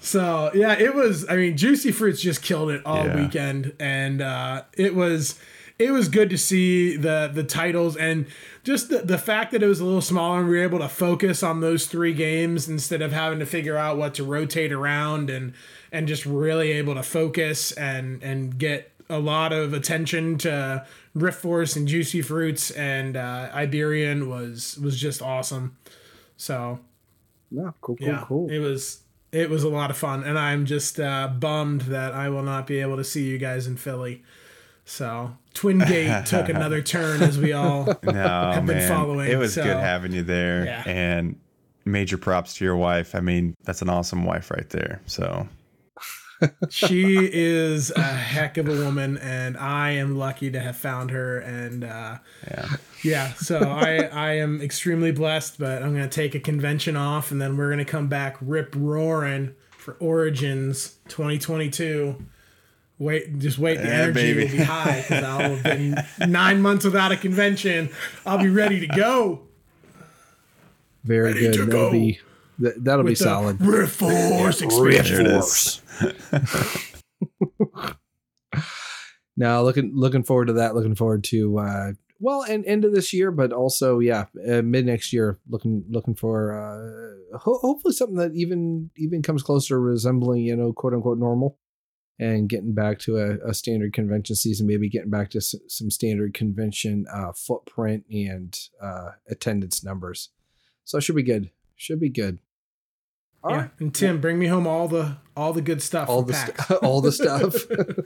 So yeah, it was, I mean, Juicy Fruits just killed it all Yeah. weekend. And uh, it was, it was good to see the the titles and just the, the fact that it was a little smaller and we were able to focus on those three games instead of having to figure out what to rotate around and and just really able to focus and and get a lot of attention to Rift Force and Juicy Fruits and uh, Iberian was was just awesome. So No, cool, cool, yeah, cool. it was it was a lot of fun, and I'm just uh, bummed that I will not be able to see you guys in Philly. So Twin Gate took another turn as we all No, have been man. following, it was so- good having you there. Yeah. And major props to your wife. I mean, that's an awesome wife right there. So she is a heck of a woman, and I am lucky to have found her. And uh, yeah. yeah, so I I am extremely blessed. But I'm gonna take a convention off, and then we're gonna come back rip roaring for Origins 2022. Wait, just wait. The Yeah, energy baby. will be high because I'll have been nine months without a convention. I'll be ready to go. Very Ready good. to That'll go. be that, that'll be with the solid. Rift Force expansion. There. Now looking looking forward to that. Looking forward to uh, well, and end of this year, but also yeah, uh, mid next year. Looking looking for uh, ho- hopefully something that even even comes closer to resembling you know quote unquote normal, and getting back to a, a standard convention season. Maybe getting back to s- some standard convention uh, footprint and uh, attendance numbers. So it should be good. Should be good. All yeah. right. And Tim, bring me home all the all the good stuff. all the PAX. st- all the stuff.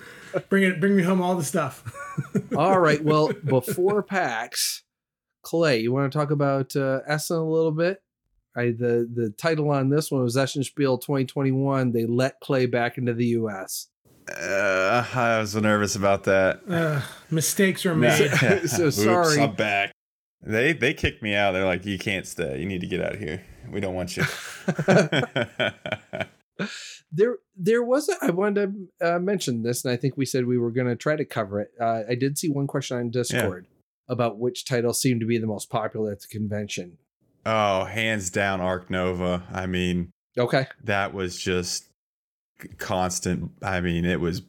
bring it. Bring me home all the stuff. All right. Well, before PAX, Clay, you want to talk about uh, Essen a little bit? I, the the title on this one was Essen Spiel 2021. They let Clay back into the U.S. Uh, I was nervous about that. Uh, mistakes were Nah. made. So Oops, sorry. I'm back. They they kicked me out. They're like, you can't stay. You need to get out of here. We don't want you. There there was a, I wanted to uh, mention this, and I think we said we were going to try to cover it. Uh, I did see one question on Discord about which title seemed to be the most popular at the convention. oh, hands down, Ark Nova. I mean, Okay. that was just constant. I mean, it was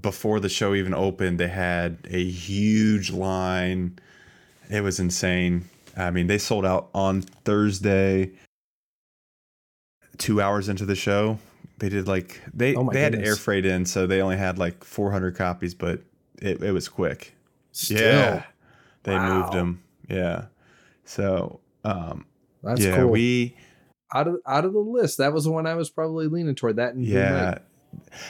before the show even opened. They had a huge line. It was insane. I mean, they sold out on Thursday. Two hours into the show, they did like they Oh they had goodness. air freight in, so they only had like 400 copies, but it, it was quick. Still, Yeah, they Wow. moved them. Yeah, so um, that's yeah, cool. we out of out of the list, that was the one I was probably leaning toward. That and Yeah.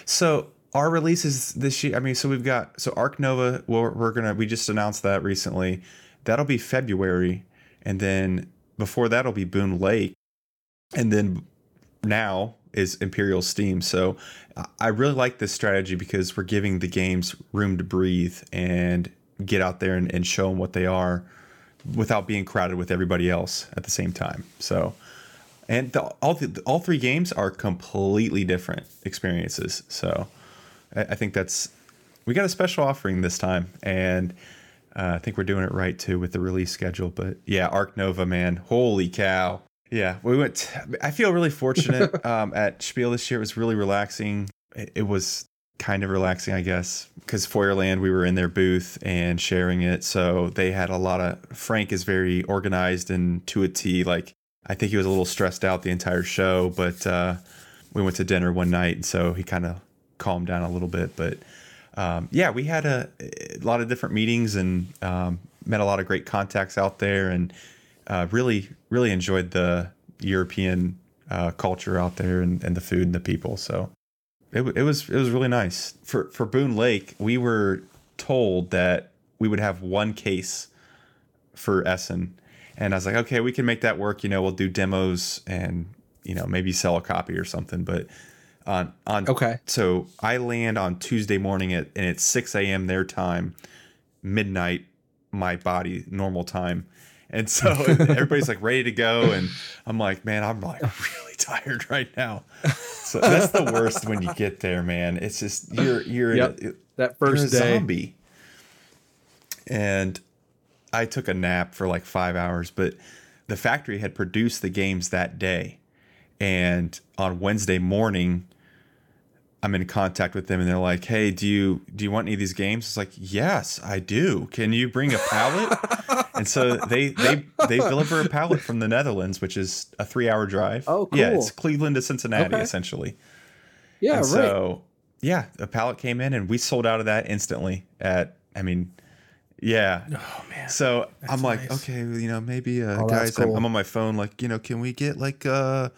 So our releases this year. I mean, so we've got so Ark Nova. We're, we're gonna we just announced that recently. That'll be February, and then before that'll be Boonlake, and then now is Imperial Steam. So I- I really like this strategy because we're giving the games room to breathe and get out there and, and show them what they are without being crowded with everybody else at the same time. So and the, all the, all three games are completely different experiences. So I, I think that's we got a special offering this time, and uh, I think we're doing it right too with the release schedule. But yeah, Ark Nova, man, holy cow! Yeah, we went. I feel really fortunate um, at Spiel this year. It was really relaxing. It, it was kind of relaxing, I guess, because Feuerland, we were in their booth and sharing it. So they had a lot of. Frank is very organized and to a T. Like I think he was a little stressed out the entire show, but uh, we went to dinner one night, and so he kind of calmed down a little bit. But um, yeah, we had a, a lot of different meetings and um, met a lot of great contacts out there, and uh, really, really enjoyed the European uh, culture out there and, and the food and the people. So it, it was it was really nice for for Boonlake. We were told that we would have one case for Essen, and I was like, okay, we can make that work. You know, we'll do demos and you know maybe sell a copy or something. But on on Okay. so I land on Tuesday morning at and it's 6 a.m. their time, midnight my body normal time. And so everybody's like ready to go, and I'm like, man, I'm like really tired right now. So that's the worst when you get there, man. It's just you're you're Yep. a, That you're first a day. zombie. And I took a nap for like five hours, but the factory had produced the games that day. And on Wednesday morning, I'm in contact with them and they're like, "Hey, do you do you want any of these games?" It's like, "Yes, I do. Can you bring a pallet?" and so they they they deliver a pallet from the Netherlands, which is a 3-hour drive. Oh, cool. Yeah, it's Cleveland to Cincinnati Okay. essentially. Yeah, And right. So yeah, a pallet came in and we sold out of that instantly. At I mean, yeah. Oh man. So I'm like, nice. okay, you know, maybe uh, Oh, that's guys, I'm. I'm on my phone, like, you know, can we get like, uh,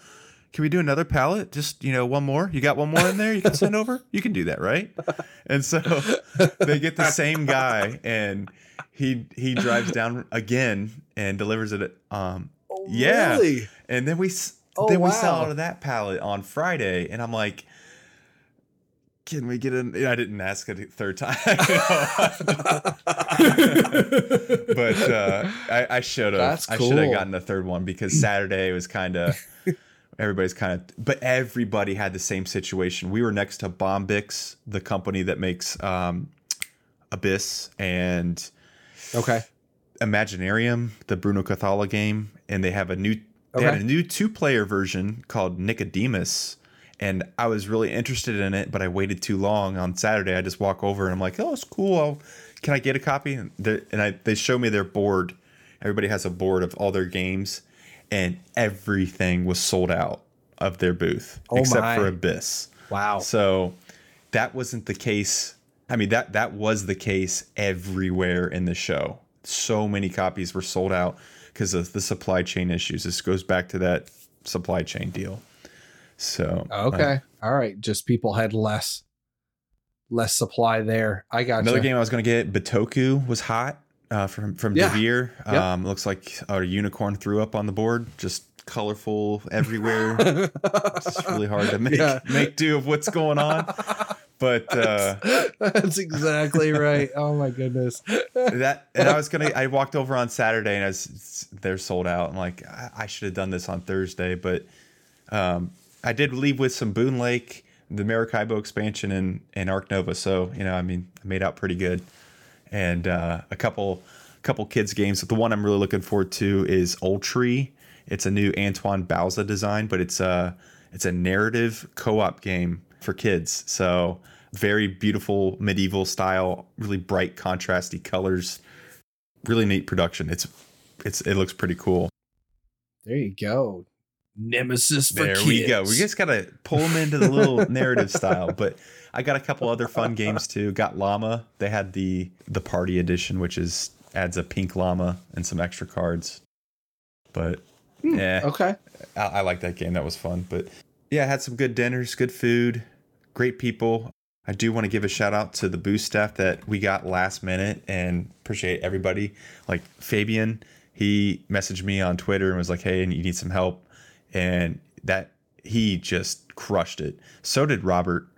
can we do another pallet? Just you know, one more. You got one more in there you can send over. You can do that, right? And so they get the same guy, and he he drives down again and delivers it. Um, Oh, yeah. Really? and then we Oh, then we sell wow. out of that pallet on Friday, and I'm like, can we get in? I didn't ask it a third time, but uh, I, I should have. That's I should have gotten the third one because Saturday was kind of everybody's kind of, but everybody had the same situation. We were next to Bombyx, the company that makes um, Abyss and Okay. Imaginarium, the Bruno Cathala game, and they have a new they had a new two player version called Nicodemus. And I was really interested in it, but I waited too long on Saturday. I just walk over and I'm like, oh, it's cool. I'll can I get a copy? And, and I, they show me their board. Everybody has a board of all their games, and everything was sold out of their booth Oh except my. for Abyss. Wow. So that wasn't the case. I mean that that was the case everywhere in the show. So many copies were sold out because of the supply chain issues. This goes back to that supply chain deal. So uh, Okay. All right. Just people had less less supply there. I got Another game I was going to get, Bitoku, was hot uh, from from Yeah. Devir. Yep. Um, looks like a unicorn threw up on the board, just colorful everywhere. it's really hard to make Yeah. make do of what's going on. But uh, That's exactly right. Oh my goodness. that and I was gonna. I walked over on Saturday and I was they're sold out. I'm like I, I should have done this on Thursday, but um, I did leave with some Boonlake, the Maracaibo expansion, and and Ark Nova. So you know, I mean, I made out pretty good, and uh, a couple couple kids games. The one I'm really looking forward to is Old Tree. It's a new Antoine Bauza design, but it's a it's a narrative co-op game for kids. So very beautiful medieval style, really bright contrasty colors, really neat production. It's it's it looks pretty cool. There you go. Nemesis for There kids. we go. We just gotta pull them into the little narrative style. But I got a couple other fun games too. Got Llama. They had the the party edition, which is adds a pink llama and some extra cards. But hmm, yeah, Okay. I, I like that game. That was fun. But yeah, had some good dinners, good food, great people. I do want to give a shout out to the booth staff that we got last minute and appreciate everybody. Like Fabian, he messaged me on Twitter and was like, "Hey, and you need some help," and that he just crushed it. So did Robert.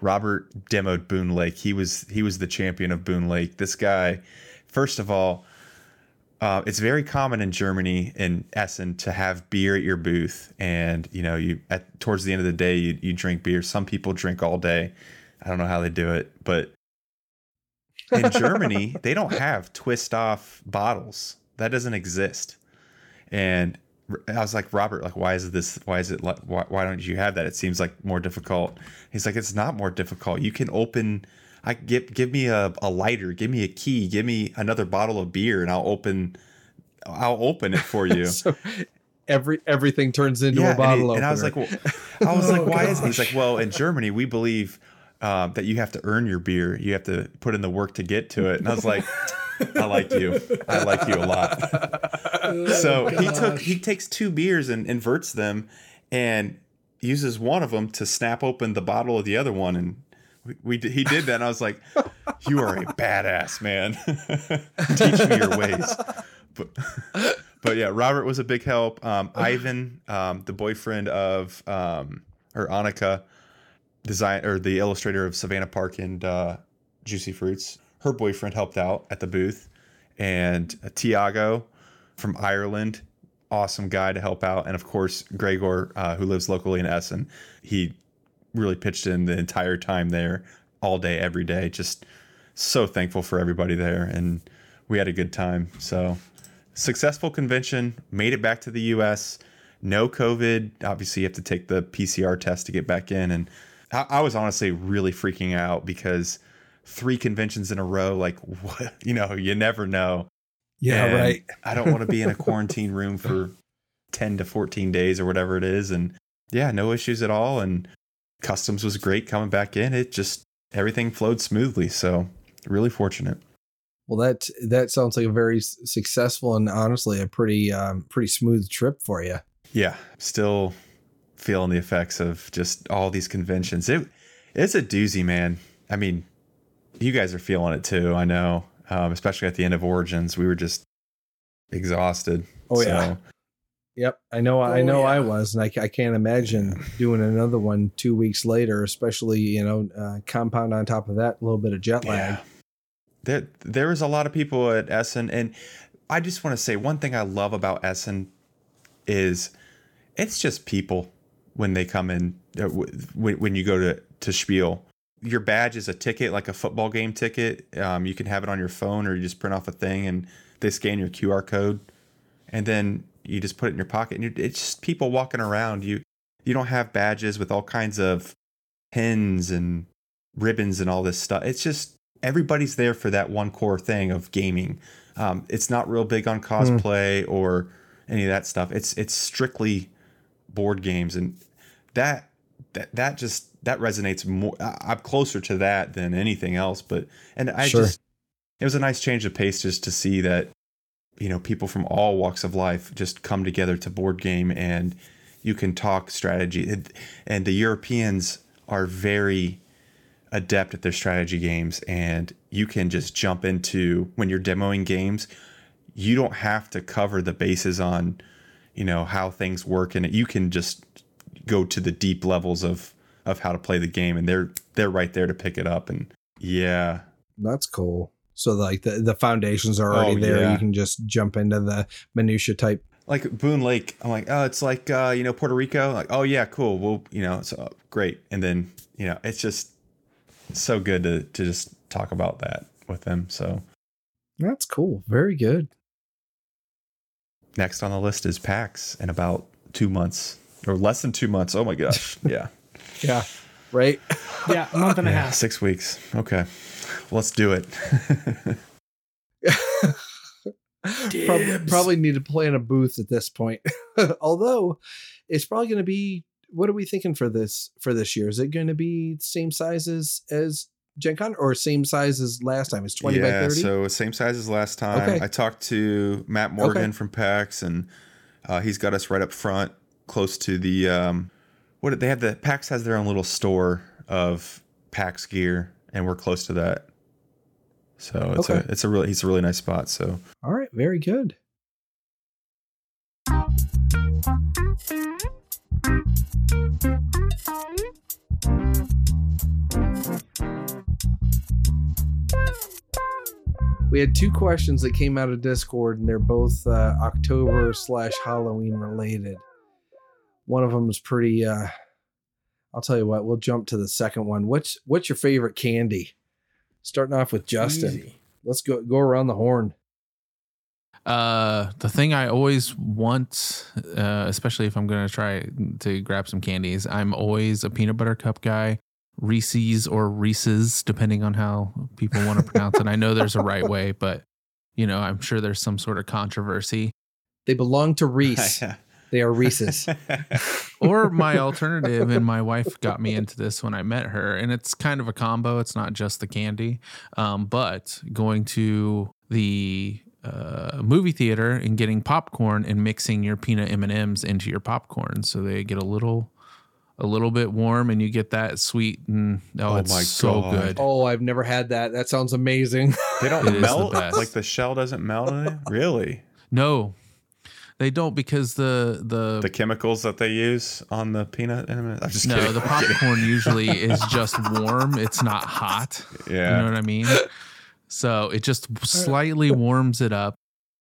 Robert demoed Boonlake. He was he was the champion of Boonlake. This guy, first of all, uh, it's very common in Germany in Essen to have beer at your booth, and you know you at towards the end of the day you, you drink beer. Some people drink all day. I don't know how they do it, but in Germany they don't have twist off bottles. That doesn't exist. And I was like, Robert, like, why is this? Why is it? like Why, why don't you have that? It seems like more difficult. He's like, it's not more difficult. You can open. I give give me a, a lighter, give me a key, give me another bottle of beer, and I'll open. I'll open it for you. So every everything turns into yeah, a and, bottle he- and I was like, well, I was like, Oh, why is? He's like, well, in Germany we believe um, that you have to earn your beer. You have to put in the work to get to it. And I was like, I like you. I like you a lot. so he took he takes two beers and inverts them and uses one of them to snap open the bottle of the other one and we, we he did that and I was like you are a badass man teach me your ways but but yeah Robert was a big help um, Ivan um, the boyfriend of um, or Annika design or the illustrator of Savannah Park and uh, Juicy Fruits her boyfriend helped out at the booth and uh, Tiago from Ireland, awesome guy to help out, and of course Gregor, uh, who lives locally in Essen. He really pitched in the entire time there, all day, every day. Just so thankful for everybody there, and we had a good time. So successful convention, made it back to the U.S. No COVID. Obviously, you have to take the PCR test to get back in, and I, I was honestly really freaking out because three conventions in a row, like what you know, you never know. yeah, And right. I don't want to be in a quarantine room for 10 to 14 days or whatever it is. And yeah, no issues at all. And customs was great coming back in. It just, everything flowed smoothly. So really fortunate. Well, that that sounds like a very successful and honestly a pretty um, pretty smooth trip for you. Yeah. Still feeling the effects of just all these conventions. It, it's a doozy, man. I mean, you guys are feeling it too. I know. Um, especially at the end of Origins, we were just exhausted. Oh, yeah. Yep, I know. I Oh, know. yeah. I was, and I, I can't imagine doing another one two weeks later, especially you know, uh, compound on top of that, a little bit of jet lag. Yeah. There, there was a lot of people at Essen, and I just want to say one thing I love about Essen is it's just people when they come in. uh, w- When, when you go to to Spiel, your badge is a ticket, like a football game ticket. Um, you can have it on your phone, or you just print off a thing, and they scan your QR code, and then you just put it in your pocket. And you're, it's just people walking around. You you don't have badges with all kinds of pins and ribbons and all this stuff. It's just everybody's there for that one core thing of gaming. Um, it's not real big on cosplay or any of that stuff. It's it's strictly board games, and that that that just that resonates more. I'm closer to that than anything else. But and I Sure. just it was a nice change of pace just to see that you know people from all walks of life just come together to board game and you can talk strategy and the europeans are very adept at their strategy games and you can just jump into when you're demoing games you don't have to cover the bases on you know how things work and you can just go to the deep levels of of how to play the game and they're they're right there to pick it up and yeah That's cool. So like the the foundations are already Oh, there. yeah. You can just jump into the minutia type. like Boonlake, I'm like, oh, it's like uh, you know Puerto Rico. Like, oh yeah, cool. Well, you know, so great. And then you know, it's just so good to to just talk about that with them. So That's cool. Very good. Next on the list is PAX in about two months or less than two months. Oh my gosh, yeah, Yeah. Right. Yeah, a month and a yeah, half. six weeks. Okay, let's do it. probably, probably need to plan a booth at this point. Although it's probably going to be what are we thinking for this for this year? Is it going to be the same size as as Gen Con or same size as last time? It's 20 by yeah, 30. so same size as last time. Okay. I talked to Matt Morgan Okay. from PAX, and uh, he's got us right up front, close to the um, what did they have? The PAX has their own little store of PAX gear, and we're close to that. So it's Okay. a it's a really it's a really nice spot. So All right, very good. We had two questions that came out of Discord, and they're both uh, October slash Halloween related. One of them is pretty. Uh, I'll tell you what. We'll jump to the second one. What's What's your favorite candy? Starting off with Justin. Easy. Let's go go around the horn. Uh, the thing I always want, uh, especially if I'm gonna try to grab some candies, I'm always a peanut butter cup guy, Reese's or Reese's, depending on how people want to pronounce it. I know there's a right way, but you know, I'm sure there's some sort of controversy. They belong to Reese. they are Reese's. Or my alternative, and my wife got me into this when I met her, and it's kind of a combo. It's not just the candy, um, but going to the uh, movie theater and getting popcorn and mixing your peanut M and M's into your popcorn, so they get a little, a little bit warm, and you get that sweet and oh, Oh it's my so God. good. Oh, I've never had that. That sounds amazing. they don't is the melt best. like the shell doesn't melt in it. Really, No, they don't because the the, the chemicals that they use on the peanut. I'm just no kidding. the popcorn usually is just warm. It's not hot. Yeah. You know what I mean? So it just slightly warms it up.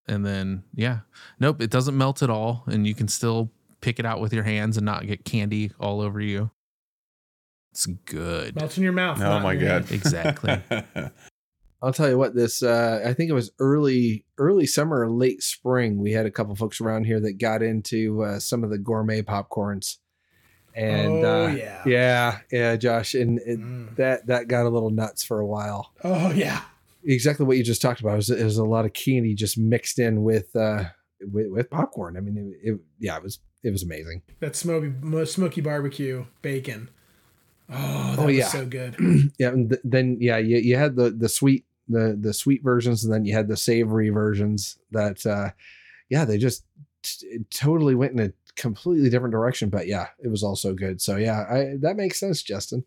And then, yeah. Nope, it doesn't melt at all. And you can still pick it out with your hands and not get candy all over you. It's good. Melts in your mouth. Oh my god. hand. Exactly. I'll tell you what. This uh, I think it was early early summer, or late spring. We had a couple folks around here that got into uh, some of the gourmet popcorns, and Oh, uh, yeah. yeah, yeah, Josh, and it, Mm. that that got a little nuts for a while. Oh yeah. Exactly what you just talked about. Is is a lot of candy just mixed in with uh, with, with popcorn. I mean, it, it yeah, it was it was amazing. That smoky smoky barbecue bacon. Oh, that Oh, was so good. yeah, and th- then yeah, you, you had the the sweet the the sweet versions, and then you had the savory versions. That uh, yeah, they just t- totally went in a completely different direction. But yeah, it was also good. So yeah, I, that makes sense, Justin.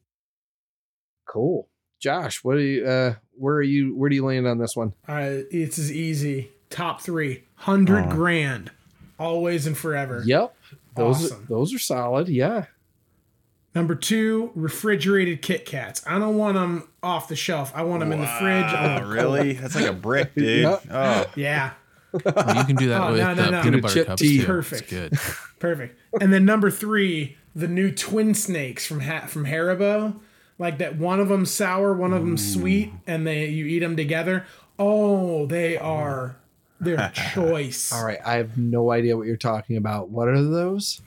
Cool, Josh. What are you? Uh, where are you? Where do you land on this one? Right, it's as easy. Top three. Hundred Oh. grand. Always and forever. Yep, those Awesome. those are solid. Yeah, Number two, refrigerated Kit Kats. I don't want them off the shelf. I want them in the fridge. I want Oh, 'em really? That's like a brick, dude. Yeah. Oh. Yeah, Well, you can do that Oh, with no, no, uh, no. peanut With butter chip cups tea. too. Perfect. It's good. perfect. And then number three, the new twin snakes from ha- from Haribo. Like that, one of them sour, one of them sweet, and they you eat them together. Oh, they are their choice. all right. I have no idea what you're talking about. What are those?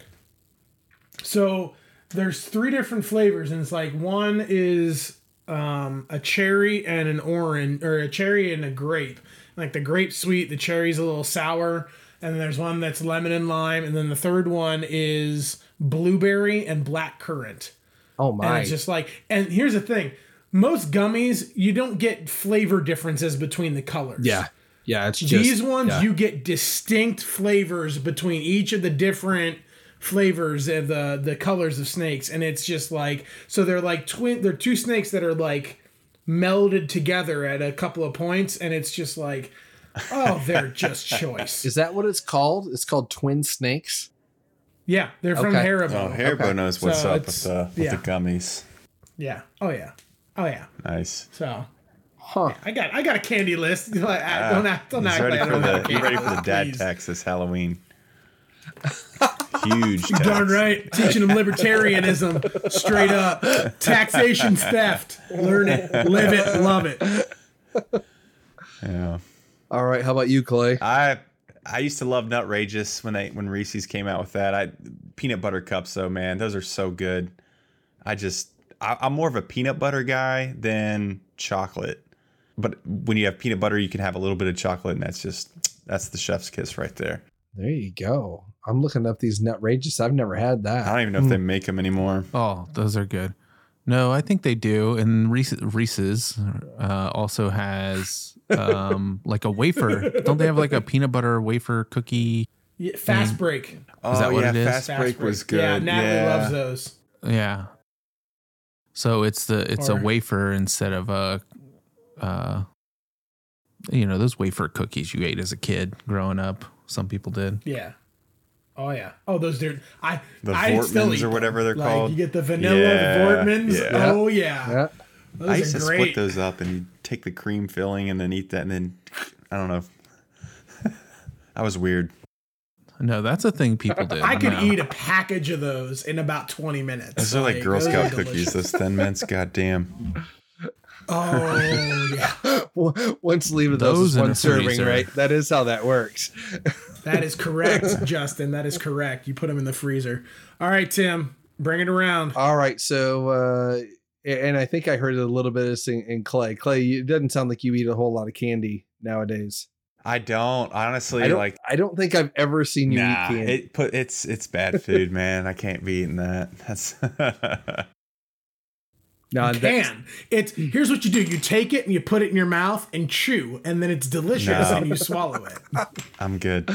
So there's three different flavors, and it's like one is um, a cherry and an orange, or a cherry and a grape. Like the grape sweet, the cherry's a little sour, and then there's one that's lemon and lime, and then the third one is blueberry and black currant. Oh my. And it's just like, and here's the thing: most gummies, you don't get flavor differences between the colors. yeah, yeah. It's just These ones, yeah. you get distinct flavors between each of the different flavors and the the colors of snakes, and it's just like so they're like twin. They're two snakes that are like melded together at a couple of points, and it's just like, oh, they're just choice. Is that what it's called? It's called twin snakes. Yeah, they're from Okay. Haribo. Oh, Haribo knows what's So up with the with yeah. the gummies. Yeah. Oh yeah. Oh yeah. Nice. So Huh? I got I got a candy list. Ah, don't act, don't act, don't act ready like I for don't have a the you candy ready for the dad please. tax this Halloween. Huge. tax. Darn right. Teaching them libertarianism straight up. Taxation's theft. Learn it, live it, love it. Yeah. All right. How about you, Clay? I I used to love Nutrageous when they when Reese's came out with that. I peanut butter cups though, man, those are so good. I just I, I'm more of a peanut butter guy than chocolate. But when you have peanut butter, you can have a little bit of chocolate, and that's just that's the chef's kiss right there. There you go. I'm looking up these Nutrageous. I've never had that. I don't even know if they make them anymore. Oh, those are good. No, I think they do. And Reese, Reese's uh, also has um, like a wafer. Don't they have like a peanut butter wafer cookie? Yeah, fast break. Oh that what yeah, it is? Fast, Fast break, was good. Yeah, Natalie yeah. loves those. Yeah. So it's the it's Or- a wafer instead of a, uh, you know, those wafer cookies you ate as a kid growing up. Some people did. Yeah. Oh yeah. Oh, those dude. I The I still eat or whatever they're like, called. You get the vanilla Yeah, Voortmans. yeah. Oh yeah. Yeah. Those I used are to great. split those up and you take the cream filling and then eat that and then I don't know. I was weird. No, that's a thing people do. I could now. eat a package of those in about 20 minutes. Those are like Girl Scout cookies, those thin mints. Goddamn. Oh yeah. one sleeve of those, Those in one a serving, freezer. right? That is how that works. That is correct, Justin. That is correct. You put them in the freezer. All right, Tim, bring it around. All right. So, uh, and I think I heard a little bit of this in, in Clay. Clay, it doesn't sound like you eat a whole lot of candy nowadays. I don't honestly I don't, like. I don't think I've ever seen you eat candy. it put it's it's bad food, man. I can't be eating that. That's no, You can. It's here's what you do. You take it and you put it in your mouth and chew, and then it's delicious No. and you swallow it. I'm good.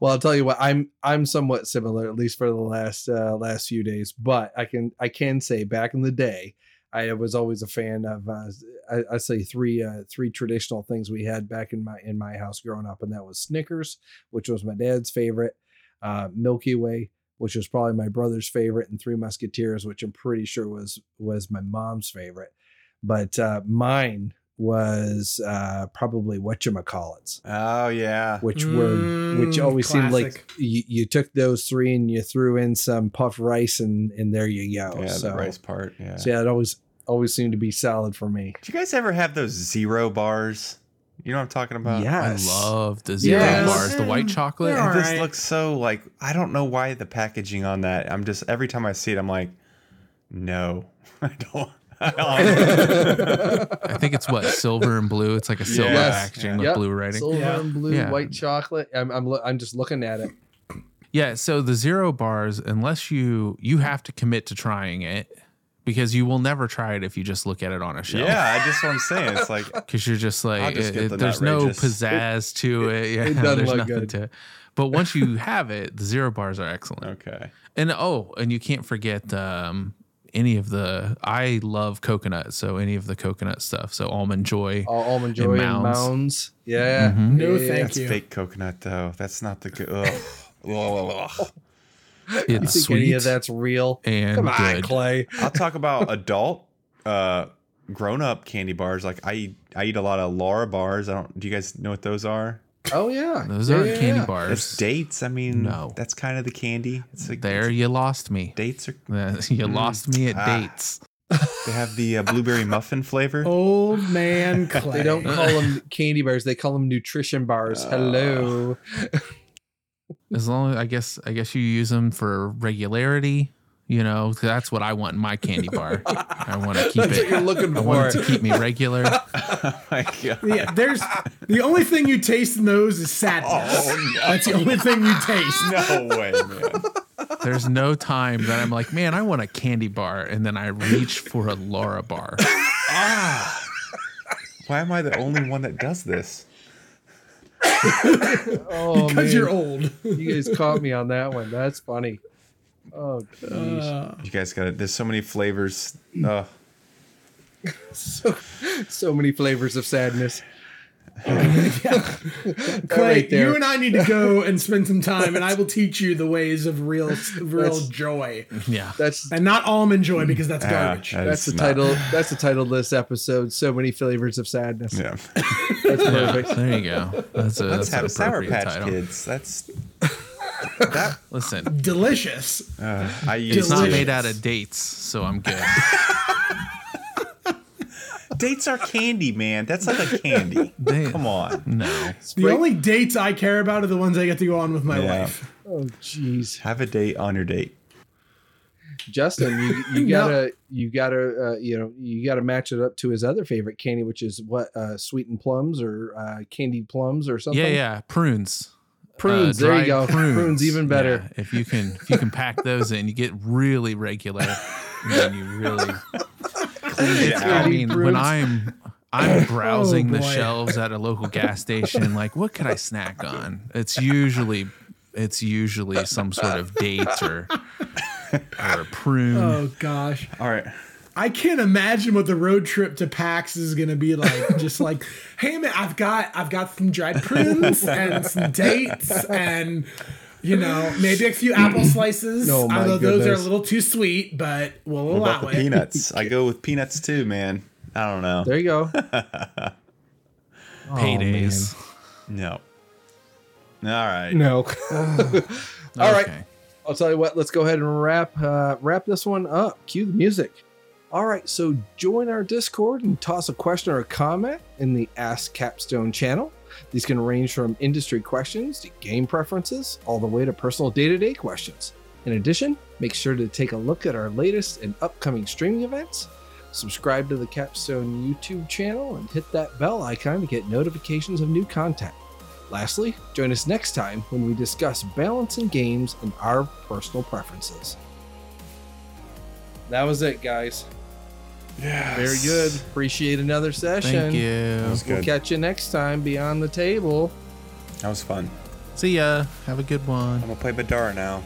well, I'll tell you what. I'm I'm somewhat similar, at least for the last uh, last few days. But I can I can say back in the day, I was always a fan of uh, I, I say three uh, three traditional things we had back in my in my house growing up, and that was Snickers, which was my dad's favorite, uh, Milky Way, which was probably my brother's favorite, and Three Musketeers, which I'm pretty sure was was my mom's favorite. But uh, mine was uh, probably whatchamacallits Oh yeah. which were which Mm, always seemed like you, you took those three and you threw in some puff rice and and there you go. Yeah, so, the rice part. Yeah. so yeah, it always always seemed to be solid for me. Did you guys ever have those zero bars? You know what I'm talking about? yes. I love the zero Yes. bars, the white chocolate. they're It just Alright. looks so like I don't know why the packaging on that. I'm just every time I see it, I'm like, no, I don't. I don't. I think it's what silver and blue. It's like a silver Yes. packaging with Yep. blue writing. Silver Yeah. and blue, Yeah. white chocolate. I'm I'm, lo- I'm just looking at it. Yeah, so the zero bars, unless you you have to commit to trying it, because you will never try it if you just look at it on a shelf. yeah, I just what I'm saying. It's like because you're just like just it- it- the there's no Nutrageous. pizzazz to it. Yeah, it doesn't there's look nothing good. to. But once you have it, the zero bars are excellent. okay. And oh, and you can't forget um, any of the. I love coconut, so any of the coconut stuff. So almond joy. All almond joy and mounds. mounds. Yeah. Mhm. No, Yeah. thank That's you. fake coconut though. That's not the good. Ugh. Ugh. You It's think sweet any of that's real? and Come on, good. Clay. I'll talk about adult, uh, grown up candy bars. Like I, eat, I eat a lot of Larabars. I don't. Do you guys know what those are? Oh yeah, Those Yeah, aren't yeah, candy yeah. bars. It's dates. I mean, No. that's kind of the candy. It's like there, you lost me. dates are. you lost me at Ah. dates. They have the uh, blueberry muffin flavor. Old man Clay. They don't call them candy bars; they call them nutrition bars. Hello. As long as I guess I guess you use them for regularity. You know, that's what I want in my candy bar. I want to keep That's it. what you're looking I want it to keep me regular. My God. Yeah, there's the only thing you taste in those is sadness. Oh, no. That's the only thing you taste. No way, man. There's no time that I'm like, man, I want a candy bar, and then I reach for a Larabar. Ah. Why am I the only one that does this? Oh, Because man. you're old. You guys caught me on that one. That's funny. Oh, geez. You guys got it. There's so many flavors. Uh, so, so many flavors of sadness. Clay, right you and I need to go and spend some time, and I will teach you the ways of real, real That's- joy, Yeah. That's and not almond joy because that's ah, garbage. that that's the not- title. That's the title of this episode. So many flavors of sadness. Yeah. That's Yeah, perfect. there you go. That's a Let's that's have a Sour Patch title. Kids. That's that. Listen, Delicious. Uh, I it's use not made out of dates, so I'm good. Dates are candy, man. That's like a candy. They- Come on. No. The only dates I care about are the ones I get to go on with my Yeah. wife. Oh, jeez. Have a date on your date. Justin, you, you gotta, you gotta, uh, you know, you gotta match it up to his other favorite candy, which is what, uh, sweetened plums or uh, candied plums or something. Yeah, yeah. Prunes. Prunes. Uh, there you dried go. Prunes. even better. Yeah, if you can if you can pack those in, you get really regular. and then you really Clean it I mean, prunes. when I'm I'm oh, browsing the shelves at a local gas station, like what could I snack on? It's usually it's usually some sort of date or or a prune. Oh gosh. All right. I can't imagine what the road trip to PAX is gonna be like. Just like, hey man, I've got I've got some dried prunes and some dates and you know maybe a few apple slices. Oh, my Although those are a little too sweet, but we'll What allow about the it. peanuts? I go with peanuts too, man. I don't know. There you go. Paydays. No. All right. No. All right. Okay. I'll tell you what. Let's go ahead and wrap uh, wrap this one up. Cue the music. All right. So join our Discord and toss a question or a comment in the Ask Capstone channel. These can range from industry questions to game preferences, all the way to personal day to day questions. In addition, make sure to take a look at our latest and upcoming streaming events. Subscribe to the Capstone YouTube channel and hit that bell icon to get notifications of new content. Lastly, join us next time when we discuss balancing games and our personal preferences. That was it, guys. Yeah. Very good. Appreciate another session. Thank you. We'll good. catch you next time beyond the table. That was fun. See ya. Have a good one. I'm gonna play Middara now.